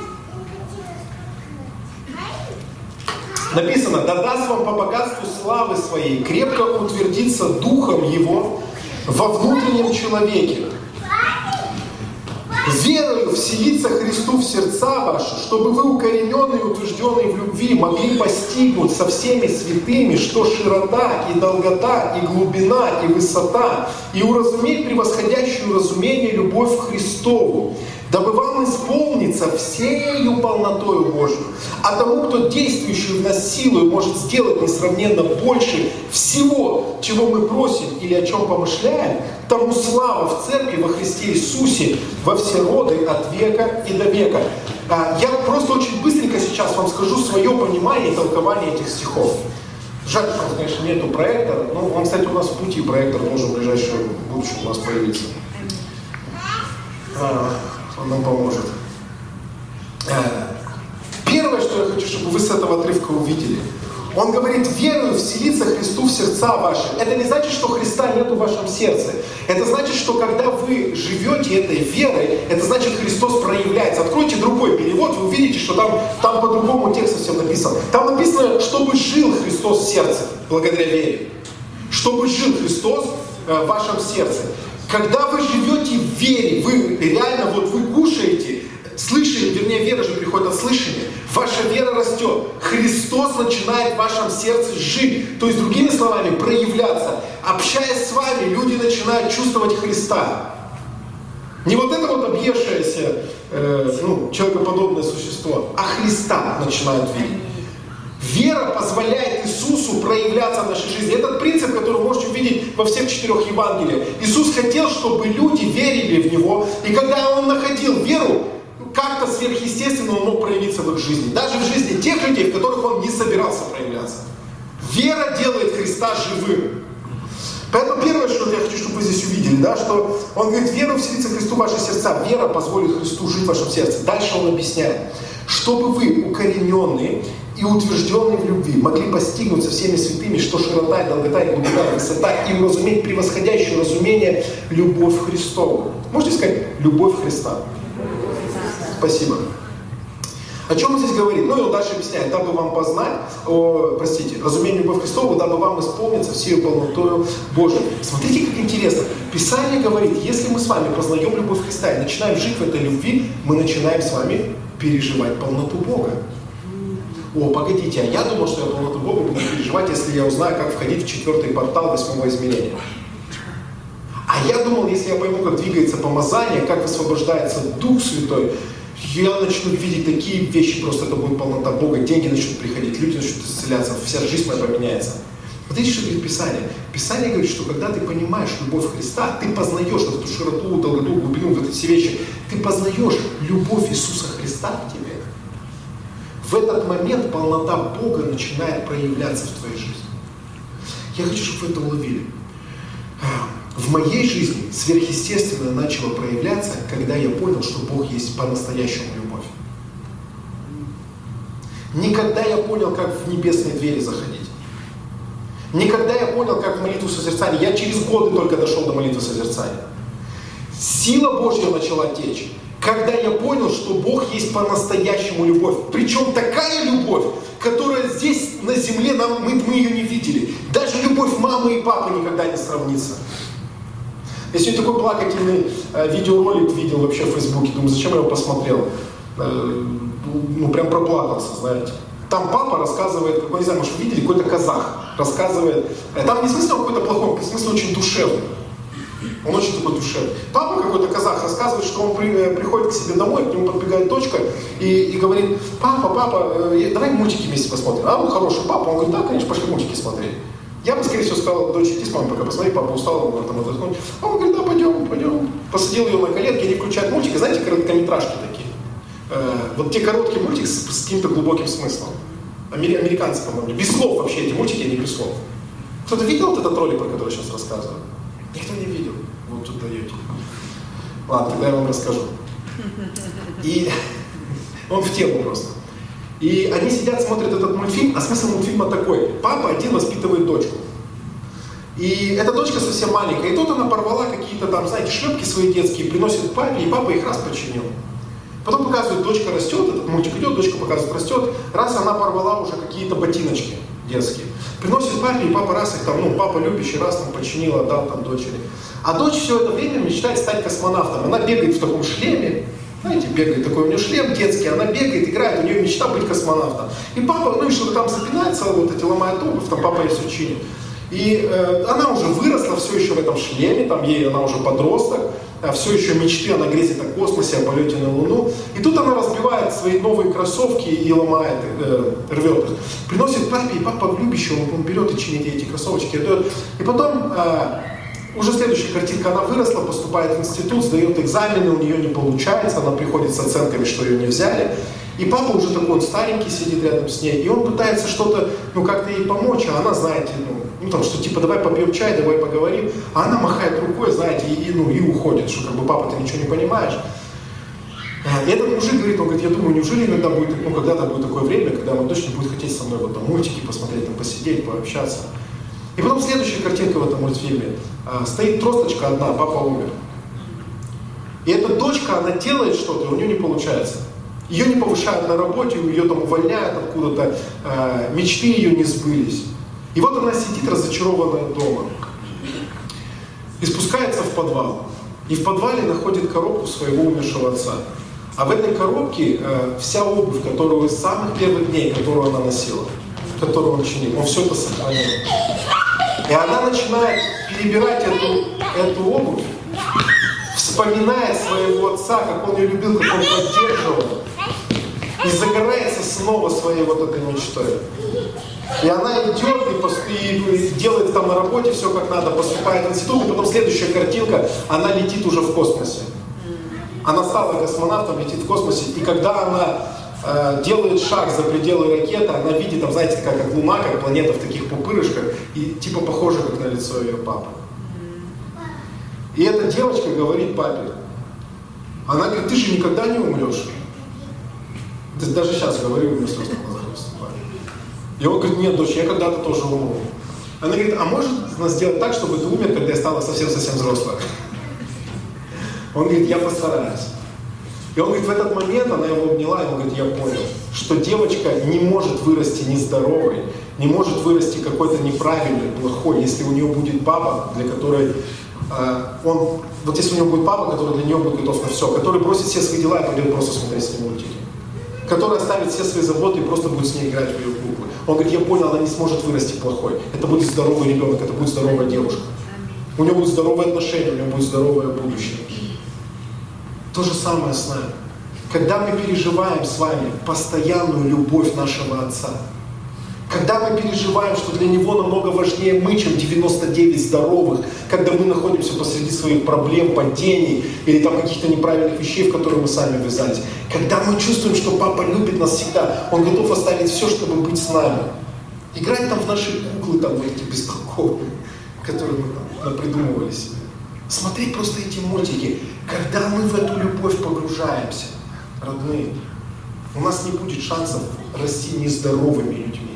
Написано, да даст вам по богатству славы своей крепко утвердиться духом его во внутреннем человеке, верою вселиться Христу в сердца ваши, чтобы вы, укорененные и утвержденные в любви, могли постигнуть со всеми святыми, что широта и долгота, и глубина, и высота, и уразуметь превосходящую разумение любовь к Христову, дабы вам исполниться всею полнотою Божью. А тому, кто действующий в нас силой может сделать несравненно больше всего, чего мы просим или о чем помышляем, тому слава в Церкви во Христе Иисусе во все роды от века и до века. А, я просто очень быстренько сейчас вам скажу свое понимание и толкование этих стихов. Жаль, что, конечно, нету проектора. Ну, он, кстати, у нас в пути проектор должен в ближайшем будущем у нас появиться. Он нам поможет. А, первое, что я хочу, чтобы вы с этого отрывка увидели – он говорит, верую вселиться Христу в сердца ваши. Это не значит, что Христа нет в вашем сердце. Это значит, что когда вы живете этой верой, это значит, Христос проявляется. Откройте другой перевод, вы увидите, что там, там по-другому текст совсем написан. Там написано, чтобы жил Христос в сердце, благодаря вере. Чтобы жил Христос э, в вашем сердце. Когда вы живете в вере, вы реально, вот вы кушаете, Слышание, вернее, вера же приходит от слышания. Ваша вера растет. Христос начинает в вашем сердце жить. То есть, другими словами, проявляться. Общаясь с вами, люди начинают чувствовать Христа. Не вот это вот объевшееся, э, ну, человекоподобное существо, а Христа начинают видеть. Вера позволяет Иисусу проявляться в нашей жизни. Этот принцип, который вы можете увидеть во всех четырех Евангелиях. Иисус хотел, чтобы люди верили в Него. И когда Он находил веру, как-то сверхъестественно Он мог проявиться в их жизни. Даже в жизни тех людей, в которых Он не собирался проявляться. Вера делает Христа живым. Поэтому первое, что я хочу, чтобы вы здесь увидели, да, что он говорит, вера вселится Христу в ваши сердца, вера позволит Христу жить в вашем сердце. Дальше он объясняет, чтобы вы, укорененные и утвержденные в любви, могли постигнуть со всеми святыми, что широта и долгота и глубина и высота, и уразуметь превосходящее разумение любовь Христову. Можете сказать любовь Христа? Спасибо. О чем он здесь говорит? Ну и он дальше объясняет, дабы вам познать, о, простите, разумение любовь Христову, дабы вам исполниться всей полнотою Божией. Смотрите, как интересно. Писание говорит, если мы с вами познаем любовь Христа и начинаем жить в этой любви, мы начинаем с вами переживать полноту Бога. О, погодите, а я думал, что я полноту Бога буду переживать, если я узнаю, как входить в четвертый портал восьмого измерения. А я думал, если я пойму, как двигается помазание, как высвобождается Дух Святой, я начну видеть такие вещи, просто это будет полнота Бога, деньги начнут приходить, люди начнут исцеляться, вся жизнь моя поменяется. Вот видите, что говорит Писание? Писание говорит, что когда ты понимаешь любовь Христа, ты познаешь вот эту широту, долготу, глубину, вот эти все вещи, ты познаешь любовь Иисуса Христа в тебе. В этот момент полнота Бога начинает проявляться в твоей жизни. Я хочу, чтобы вы это уловили. В моей жизни сверхъестественное начало проявляться, когда я понял, что Бог есть по-настоящему любовь. Никогда я понял, как в небесные двери заходить. Никогда я понял, как в молитву созерцания. Я через годы только дошел до молитвы созерцания. Сила Божья начала течь, когда я понял, что Бог есть по-настоящему любовь. Причем такая любовь, которая здесь на земле нам, мы, мы ее не видели. Даже любовь мамы и папы никогда не сравнится. Я сегодня такой плакательный э, видеоролик видел вообще в Фейсбуке, думаю, зачем я его посмотрел? Э, ну, прям проплакался, знаете. Там папа рассказывает, как, не знаю, может, видели, какой-то казах рассказывает. Э, там не смысл какой-то плохой, в смысле очень душевный. Он очень такой душевный. Папа какой-то казах рассказывает, что он при, э, приходит к себе домой, к нему подбегает дочка и, и говорит, папа, папа, э, давай мультики вместе посмотрим. А он хороший папа, он говорит, да, конечно, пошли мультики смотреть. Я бы, скорее всего, сказал, дочь, иди с мамой пока посмотри, папа устал, он там отдохнуть. А он говорит, да, пойдем, пойдем. Посадил ее на коленки, они включают мультики, знаете, короткометражки такие. Э, вот те короткие мультики с, с каким-то глубоким смыслом. Амери, американцы, по-моему, без слов вообще эти мультики, они без слов. Кто-то видел вот этот ролик, про который сейчас рассказываю? Никто не видел. Вот тут даете. Ладно, тогда я вам расскажу. И (laughs) он в тему просто. И они сидят, смотрят этот мультфильм, а смысл мультфильма такой. Папа один воспитывает дочку. И эта дочка совсем маленькая. И тут она порвала какие-то там, знаете, шлепки свои детские, приносит папе, и папа их раз починил. Потом показывает, дочка растет, этот мультик идет, дочка показывает, растет. Раз она порвала уже какие-то ботиночки детские. Приносит папе, и папа раз их там, ну, папа любящий, раз там починил, отдал там дочери. А дочь все это время мечтает стать космонавтом. Она бегает в таком шлеме, знаете, бегает такой, у нее шлем детский, она бегает, играет, у нее мечта быть космонавтом. И папа, ну и что-то там запинается, вот эти ломает обувь, там папа ей все чинит. И э, она уже выросла все еще в этом шлеме, там ей она уже подросток, все еще мечты, она грезит о космосе, о полете на Луну. И тут она разбивает свои новые кроссовки и ломает, э, рвет их. Приносит папе, и папа любящий, он, он берет и чинит ей эти кроссовочки. И потом э, уже следующая картинка, она выросла, поступает в институт, сдает экзамены, у нее не получается, она приходит с оценками, что ее не взяли. И папа уже такой, он старенький, сидит рядом с ней, и он пытается что-то, ну, как-то ей помочь, а она, знаете, ну, ну, там, что типа, давай попьем чай, давай поговорим, а она махает рукой, знаете, и, ну, и уходит, что как бы, папа, ты ничего не понимаешь. И этот мужик говорит, он говорит, я думаю, неужели иногда будет, ну, когда-то будет такое время, когда дочь не будет хотеть со мной вот там мультики посмотреть, там, посидеть, пообщаться. И потом следующая картинка в этом мультфильме. А, стоит тросточка одна, папа умер. И эта дочка, она делает что-то, и у нее не получается. Ее не повышают на работе, ее там увольняют откуда-то, э, мечты ее не сбылись. И вот она сидит разочарованная дома. И спускается в подвал. И в подвале находит коробку своего умершего отца. А в этой коробке э, вся обувь, которую с самых первых дней, которую она носила, которую он чинил, он все это сохранил. И она начинает перебирать эту, эту обувь, вспоминая своего отца, как он ее любил, как он поддерживал, и загорается снова своей вот этой мечтой. И она идет и, и делает там на работе все как надо, поступает в институт, и потом следующая картинка, она летит уже в космосе. Она стала космонавтом, летит в космосе, и когда она э, делает шаг за пределы ракеты, она видит, там, знаете, как, как Луна, как планета в таких пупырышках, и типа похоже, как на лицо ее папы. И эта девочка говорит папе, она говорит, ты же никогда не умрешь. Даже сейчас говорю, у меня слезы на глазах выступали. И он говорит, нет, дочь, я когда-то тоже умру. Она говорит, а может сделать так, чтобы ты умер, когда я стала совсем-совсем взрослой? Он говорит, я постараюсь. И он говорит, в этот момент она его обняла, и он говорит, я понял, что девочка не может вырасти нездоровой, не может вырасти какой-то неправильный, плохой, если у нее будет папа, для которой э, он, вот если у него будет папа, который для нее будет готов на все, который бросит все свои дела и пойдет просто смотреть с ним мультики, который оставит все свои заботы и просто будет с ней играть в ее куклы. Он говорит, я понял, она не сможет вырасти плохой. Это будет здоровый ребенок, это будет здоровая девушка. У него будет здоровые отношения, у него будет здоровое будущее. То же самое с нами. Когда мы переживаем с вами постоянную любовь нашего Отца, когда мы переживаем, что для Него намного важнее мы, чем 99 здоровых, когда мы находимся посреди своих проблем, падений или там каких-то неправильных вещей, в которые мы сами ввязались. Когда мы чувствуем, что Папа любит нас всегда, Он готов оставить все, чтобы быть с нами. Играть там в наши куклы, там, вот эти бестолковые, которые мы там придумывали себе. Смотреть просто эти мультики. Когда мы в эту любовь погружаемся, родные, у нас не будет шансов расти нездоровыми людьми.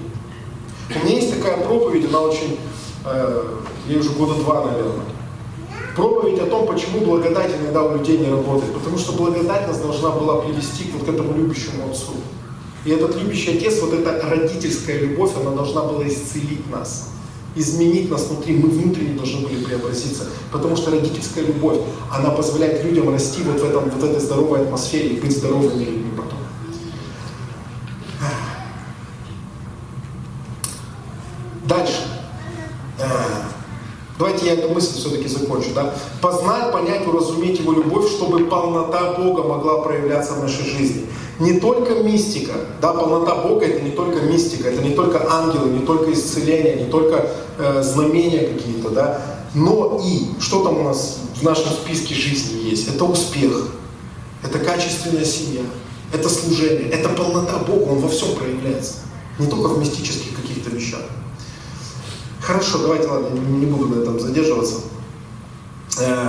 У меня есть такая проповедь, она очень, э, ей уже года два, наверное. Проповедь о том, почему благодать иногда у людей не работает. Потому что благодать нас должна была привести к вот этому любящему отцу. И этот любящий отец, вот эта родительская любовь, она должна была исцелить нас изменить нас внутри, мы внутренне должны были преобразиться. Потому что родительская любовь, она позволяет людям расти вот в, этом, вот этой здоровой атмосфере и быть здоровыми людьми. Дальше. Э, давайте я эту мысль все-таки закончу. Да? Познать, понять, уразуметь Его любовь, чтобы полнота Бога могла проявляться в нашей жизни не только мистика, да, полнота Бога это не только мистика, это не только ангелы, не только исцеление, не только э, знамения какие-то, да, но и что там у нас в нашем списке жизни есть? Это успех, это качественная семья, это служение, это полнота Бога, Он во всем проявляется, не только в мистических каких-то вещах. Хорошо, давайте, ладно, не буду на этом задерживаться. Э,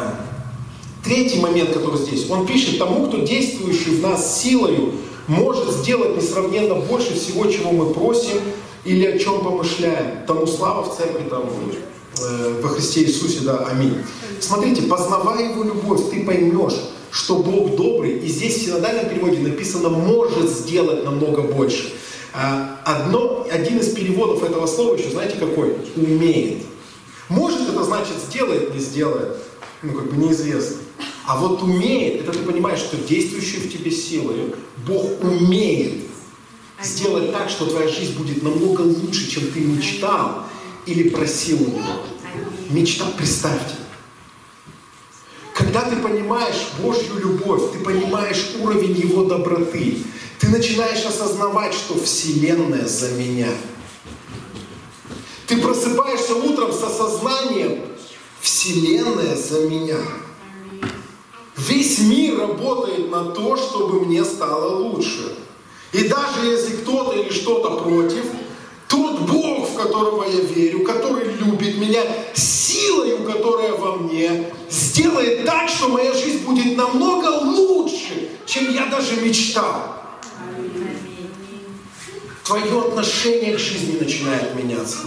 Третий момент, который здесь, он пишет тому, кто действующий в нас силою, может сделать несравненно больше всего, чего мы просим или о чем помышляем. Тому слава в церкви, там, э, во Христе Иисусе, да, аминь. Смотрите, познавая Его любовь, ты поймешь, что Бог добрый, и здесь в синодальном переводе написано «может сделать намного больше». А, одно, один из переводов этого слова еще, знаете какой? «Умеет». Может это значит сделает, не сделает. Ну, как бы неизвестно. А вот умеет, это ты понимаешь, что действующие в тебе силы, Бог умеет сделать так, что твоя жизнь будет намного лучше, чем ты мечтал или просил у него. Мечта, представьте. Когда ты понимаешь Божью любовь, ты понимаешь уровень Его доброты, ты начинаешь осознавать, что Вселенная за меня. Ты просыпаешься утром с осознанием, Вселенная за меня. Весь мир работает на то, чтобы мне стало лучше. И даже если кто-то или что-то против, тот Бог, в которого я верю, который любит меня, силою, которая во мне, сделает так, что моя жизнь будет намного лучше, чем я даже мечтал. Твое отношение к жизни начинает меняться.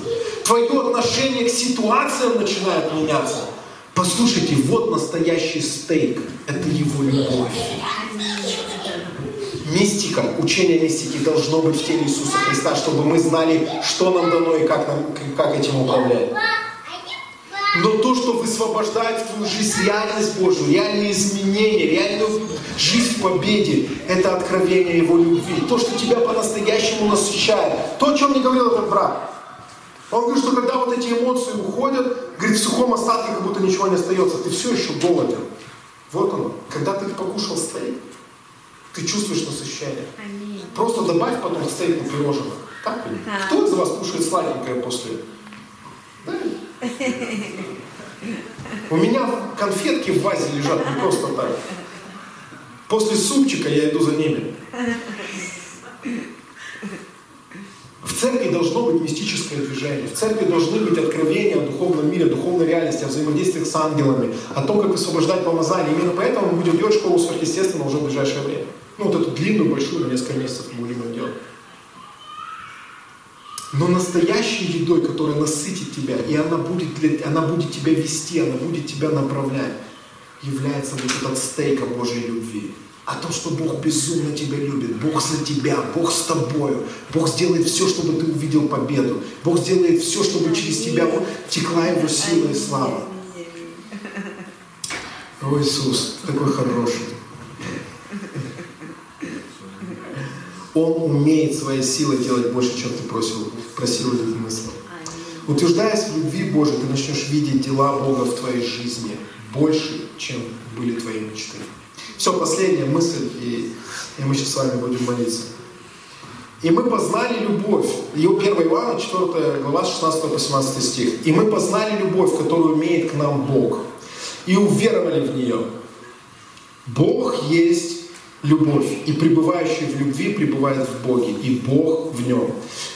Твое отношение к ситуациям начинает меняться. Послушайте, вот настоящий стейк. Это его любовь. Мистика, учение мистики должно быть в теле Иисуса Христа, чтобы мы знали, что нам дано и как, нам, как этим управлять. Но то, что высвобождает в твою жизнь реальность Божию, реальные изменения, реальную жизнь в победе, это откровение Его любви. То, что тебя по-настоящему насыщает. То, о чем мне говорил этот брат. Он говорит, что когда вот эти эмоции уходят, говорит, в сухом остатке как будто ничего не остается, ты все еще голоден. Вот оно. Когда ты покушал стейк, ты чувствуешь насыщение. Аминь. Просто добавь потом стейк на пирожное. Так? Да. Кто из вас кушает сладенькое после? Да? У меня конфетки в вазе лежат не просто так. После супчика я иду за ними. В церкви должно быть мистическое движение. В церкви должны быть откровения о духовном мире, о духовной реальности, о взаимодействиях с ангелами, о том, как высвобождать помазание. Именно поэтому мы будем делать школу сверхъестественного уже в ближайшее время. Ну, вот эту длинную, большую, на несколько месяцев мы будем делать. Но настоящей едой, которая насытит тебя, и она будет, для, она будет тебя вести, она будет тебя направлять, является вот этот стейк Божьей любви. О том, что Бог безумно тебя любит, Бог за тебя, Бог с тобою, Бог сделает все, чтобы ты увидел победу, Бог сделает все, чтобы через тебя текла Его сила и слава. О, Иисус, такой хороший. Он умеет своей силой делать больше, чем ты просил, просил или мыслил. Утверждаясь в любви Божией, ты начнешь видеть дела Бога в твоей жизни больше, чем были твои мечты. Все, последняя мысль, и, и мы сейчас с вами будем молиться. И мы познали любовь. Ее 1 Иоанна, 4 глава, 16 по 17 стих. И мы познали любовь, которую имеет к нам Бог. И уверовали в нее. Бог есть любовь, и пребывающий в любви пребывает в Боге, и Бог в нем.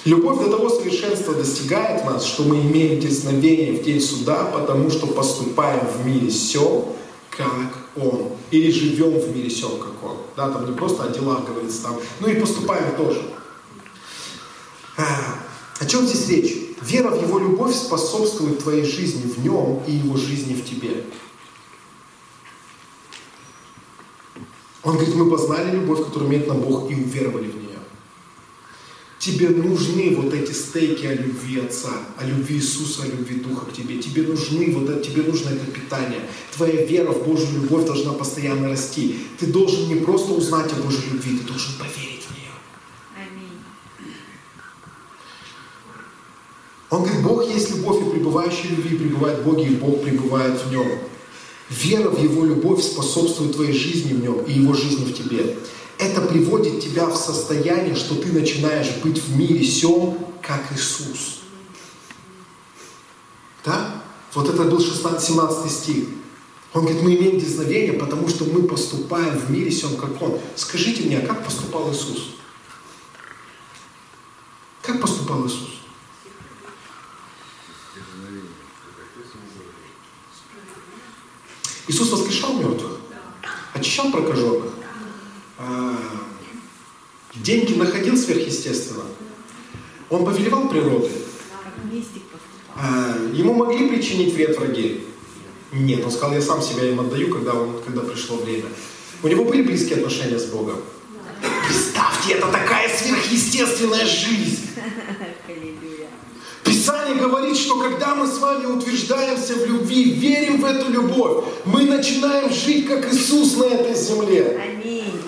Любовь до того совершенства достигает нас, что мы имеем десновение в день суда, потому что поступаем в мире все, как Он. Или живем в мире все, как Он. Да, там не просто о делах говорится, там, ну и поступаем тоже. А, о чем здесь речь? Вера в Его любовь способствует твоей жизни в Нем и Его жизни в тебе. Он говорит, мы познали любовь, которую имеет нам Бог, и уверовали в нее. Тебе нужны вот эти стейки о любви Отца, о любви Иисуса, о любви Духа к тебе. Тебе нужны вот это, тебе нужно это питание. Твоя вера в Божью любовь должна постоянно расти. Ты должен не просто узнать о Божьей любви, ты должен поверить в нее. Аминь. Он говорит, Бог есть любовь, и пребывающий в любви пребывает в Боге, и Бог пребывает в нем. Вера в Его любовь способствует твоей жизни в Нем и Его жизни в тебе. Это приводит тебя в состояние, что ты начинаешь быть в мире сем, как Иисус. Да? Вот это был 16-17 стих. Он говорит, мы имеем дизновение, потому что мы поступаем в мире сем, как Он. Скажите мне, а как поступал Иисус? Как поступал Иисус? Иисус воскрешал мертвых, очищал прокаженных, а, деньги находил сверхъестественно. Он повелевал природой. А, ему могли причинить вред враги? Нет, он сказал, я сам себя им отдаю, когда, он, когда пришло время. У него были близкие отношения с Богом. Представьте, это такая сверхъестественная жизнь. (laughs) Писание говорит, что когда мы с вами утверждаемся в любви, верим в эту любовь, мы начинаем жить как Иисус на этой земле. Аминь.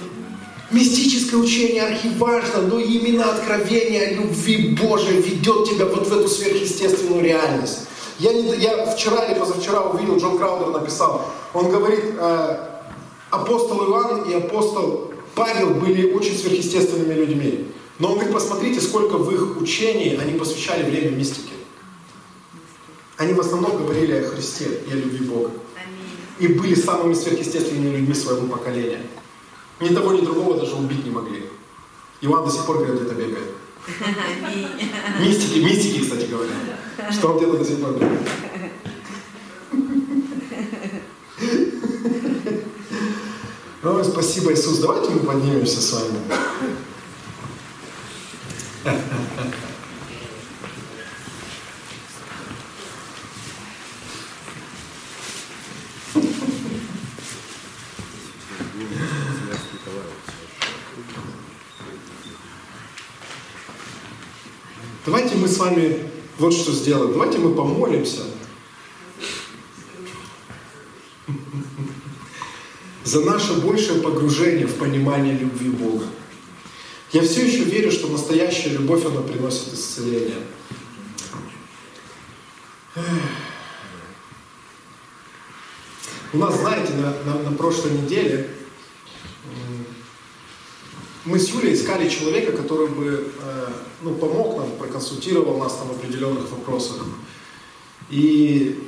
Мистическое учение архиважно, но именно откровение любви Божией ведет тебя вот в эту сверхъестественную реальность. Я, не, я вчера или позавчера увидел, Джон Краудер написал, он говорит, э, апостол Иоанн и апостол Павел были очень сверхъестественными людьми. Но он говорит, посмотрите, сколько в их учении они посвящали время мистике. Они в основном говорили о Христе и о любви Бога. И были самыми сверхъестественными людьми своего поколения. Ни того, ни другого даже убить не могли. Иоанн до сих пор где-то бегает. Мистики, мистики, кстати говоря. Что он где-то до сих пор бегает. Ой, спасибо, Иисус. Давайте мы поднимемся с вами. Давайте мы с вами вот что сделаем. Давайте мы помолимся за наше большее погружение в понимание любви Бога. Я все еще верю, что настоящая любовь, она приносит исцеление. У нас, знаете, на, на, на прошлой неделе мы с Юлей искали человека, который бы э, ну, помог нам, проконсультировал нас там в определенных вопросах. И,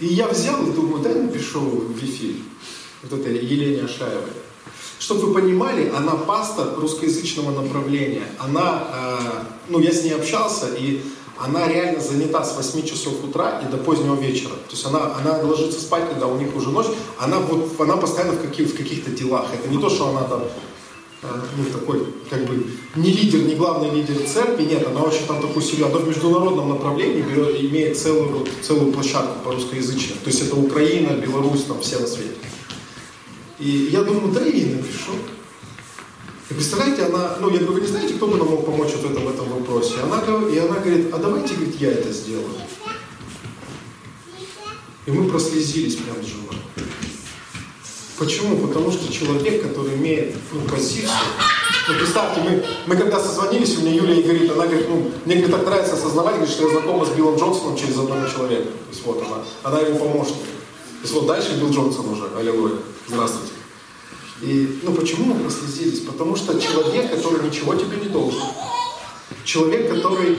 и я взял и думаю, дай напишу в эфир вот этой Елене Ашаевой. Чтобы вы понимали, она пастор русскоязычного направления. Она, э, ну я с ней общался, и она реально занята с 8 часов утра и до позднего вечера. То есть она, она ложится спать, когда у них уже ночь. Она, вот, она постоянно в, каких, в каких-то делах. Это не то, что она там э, ну, такой, как бы, не лидер, не главный лидер церкви, нет, она очень там такую серьезную, она в международном направлении берет, имеет целую, целую площадку по русскоязычной. То есть это Украина, Беларусь, там все на свете. И я думаю, да ей напишу. И представляете, она, ну я говорю, вы не знаете, кто бы нам мог помочь вот в этом, в этом вопросе? Она, и она говорит, а давайте, говорит, я это сделаю. И мы прослезились прям женой. Почему? Потому что человек, который имеет ну, позицию, ну, представьте, мы, мы когда созвонились, у меня Юлия говорит, она говорит, ну, мне говорит, так нравится осознавать, говорит, что я знакома с Биллом Джонсоном через одного человека. То есть вот она, она его помощник. То есть вот дальше Билл Джонсон уже, аллилуйя, здравствуйте. И, ну почему мы прослезились? Потому что человек, который ничего тебе не должен, человек, который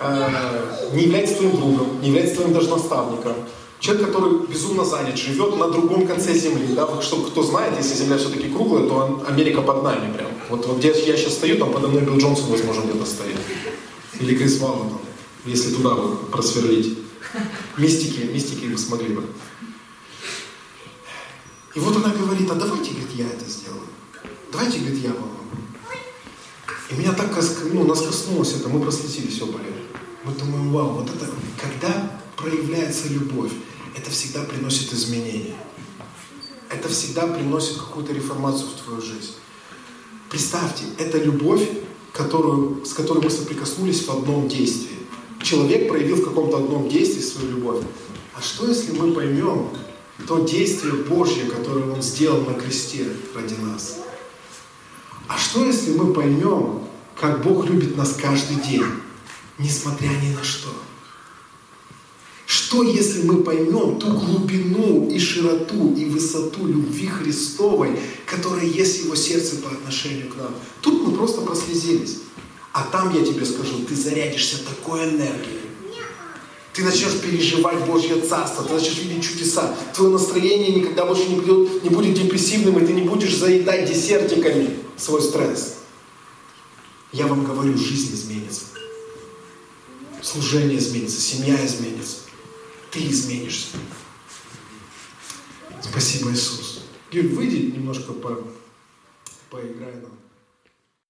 э, не является твоим другом, не является твоим даже наставником, человек, который безумно занят, живет на другом конце земли, да, чтобы кто знает, если земля все-таки круглая, то Америка под нами прям. Вот, вот где я сейчас стою, там подо мной Билл Джонсон, возможно, где-то стоит. Или Крис Валлен, если туда вот просверлить. Мистики, мистики вы смогли бы. И вот она говорит, а давайте, говорит, я это сделаю. Давайте, говорит, я помогу. И меня так ну, нас коснулось это, мы проследили все болели. Мы думаем, вау, вот это, когда проявляется любовь, это всегда приносит изменения. Это всегда приносит какую-то реформацию в твою жизнь. Представьте, это любовь, которую, с которой мы соприкоснулись в одном действии. Человек проявил в каком-то одном действии свою любовь. А что если мы поймем, то действие Божье, которое Он сделал на кресте ради нас. А что, если мы поймем, как Бог любит нас каждый день, несмотря ни на что? Что, если мы поймем ту глубину и широту и высоту любви Христовой, которая есть в Его сердце по отношению к нам? Тут мы просто прослезились. А там, я тебе скажу, ты зарядишься такой энергией, ты начнешь переживать Божье Царство, ты начнешь видеть чудеса. Твое настроение никогда больше не, будет, не будет депрессивным, и ты не будешь заедать десертиками свой стресс. Я вам говорю, жизнь изменится. Служение изменится, семья изменится. Ты изменишься. Спасибо, Иисус. Юль, выйди немножко по, поиграй нам.